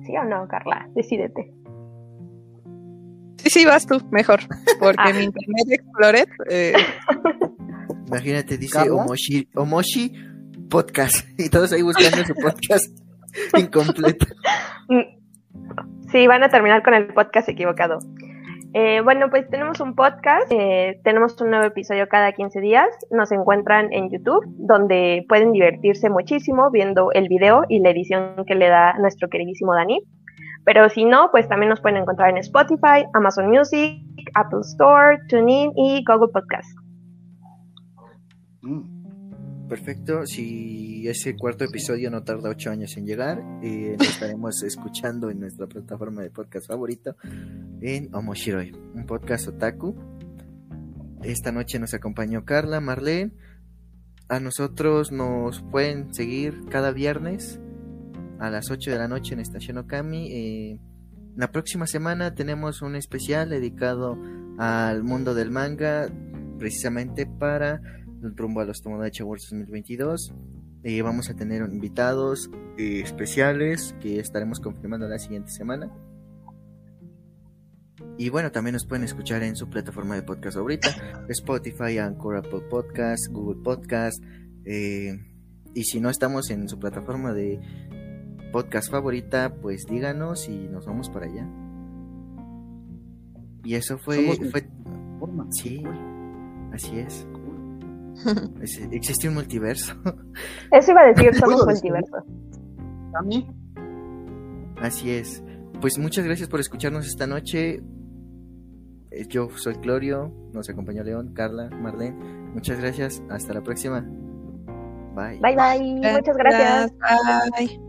¿Sí o no, Carla? Decídete. Sí, sí, vas tú, mejor. Porque ah. mi internet Explorer. Eh... <laughs> Imagínate, dice Omoshi, Omoshi Podcast. <laughs> Y todos ahí buscando su podcast <laughs> incompleto. Mm. Sí, van a terminar con el podcast equivocado. Eh, bueno, pues tenemos un podcast, eh, tenemos un nuevo episodio cada 15 días, nos encuentran en YouTube, donde pueden divertirse muchísimo viendo el video y la edición que le da nuestro queridísimo Dani. Pero si no, pues también nos pueden encontrar en Spotify, Amazon Music, Apple Store, TuneIn y Google Podcast. Mm. Perfecto, si ese cuarto episodio no tarda ocho años en llegar, eh, lo estaremos escuchando en nuestra plataforma de podcast favorito, en Omoshiroi, un podcast otaku. Esta noche nos acompañó Carla, Marlene. A nosotros nos pueden seguir cada viernes a las 8 de la noche en Estación Okami. Eh, la próxima semana tenemos un especial dedicado al mundo del manga, precisamente para rumbo a los Tomodachi Awards 2022. Eh, vamos a tener invitados eh, especiales que estaremos confirmando la siguiente semana. Y bueno, también nos pueden escuchar en su plataforma de podcast ahorita, Spotify, Anchor, Apple Podcast, Google Podcast. y si no estamos en su plataforma de podcast favorita, pues díganos y nos vamos para allá. Y eso fue... fue... Sí, así es. <laughs> Existe un multiverso. Eso iba a decir, <laughs> somos multiverso. ¿A mí? Así es. Pues muchas gracias por escucharnos esta noche. Eh, yo soy Clorio, nos acompañó León, Carla, Marlene. Muchas gracias, hasta la próxima. Bye. Bye bye, muchas gracias. Bye.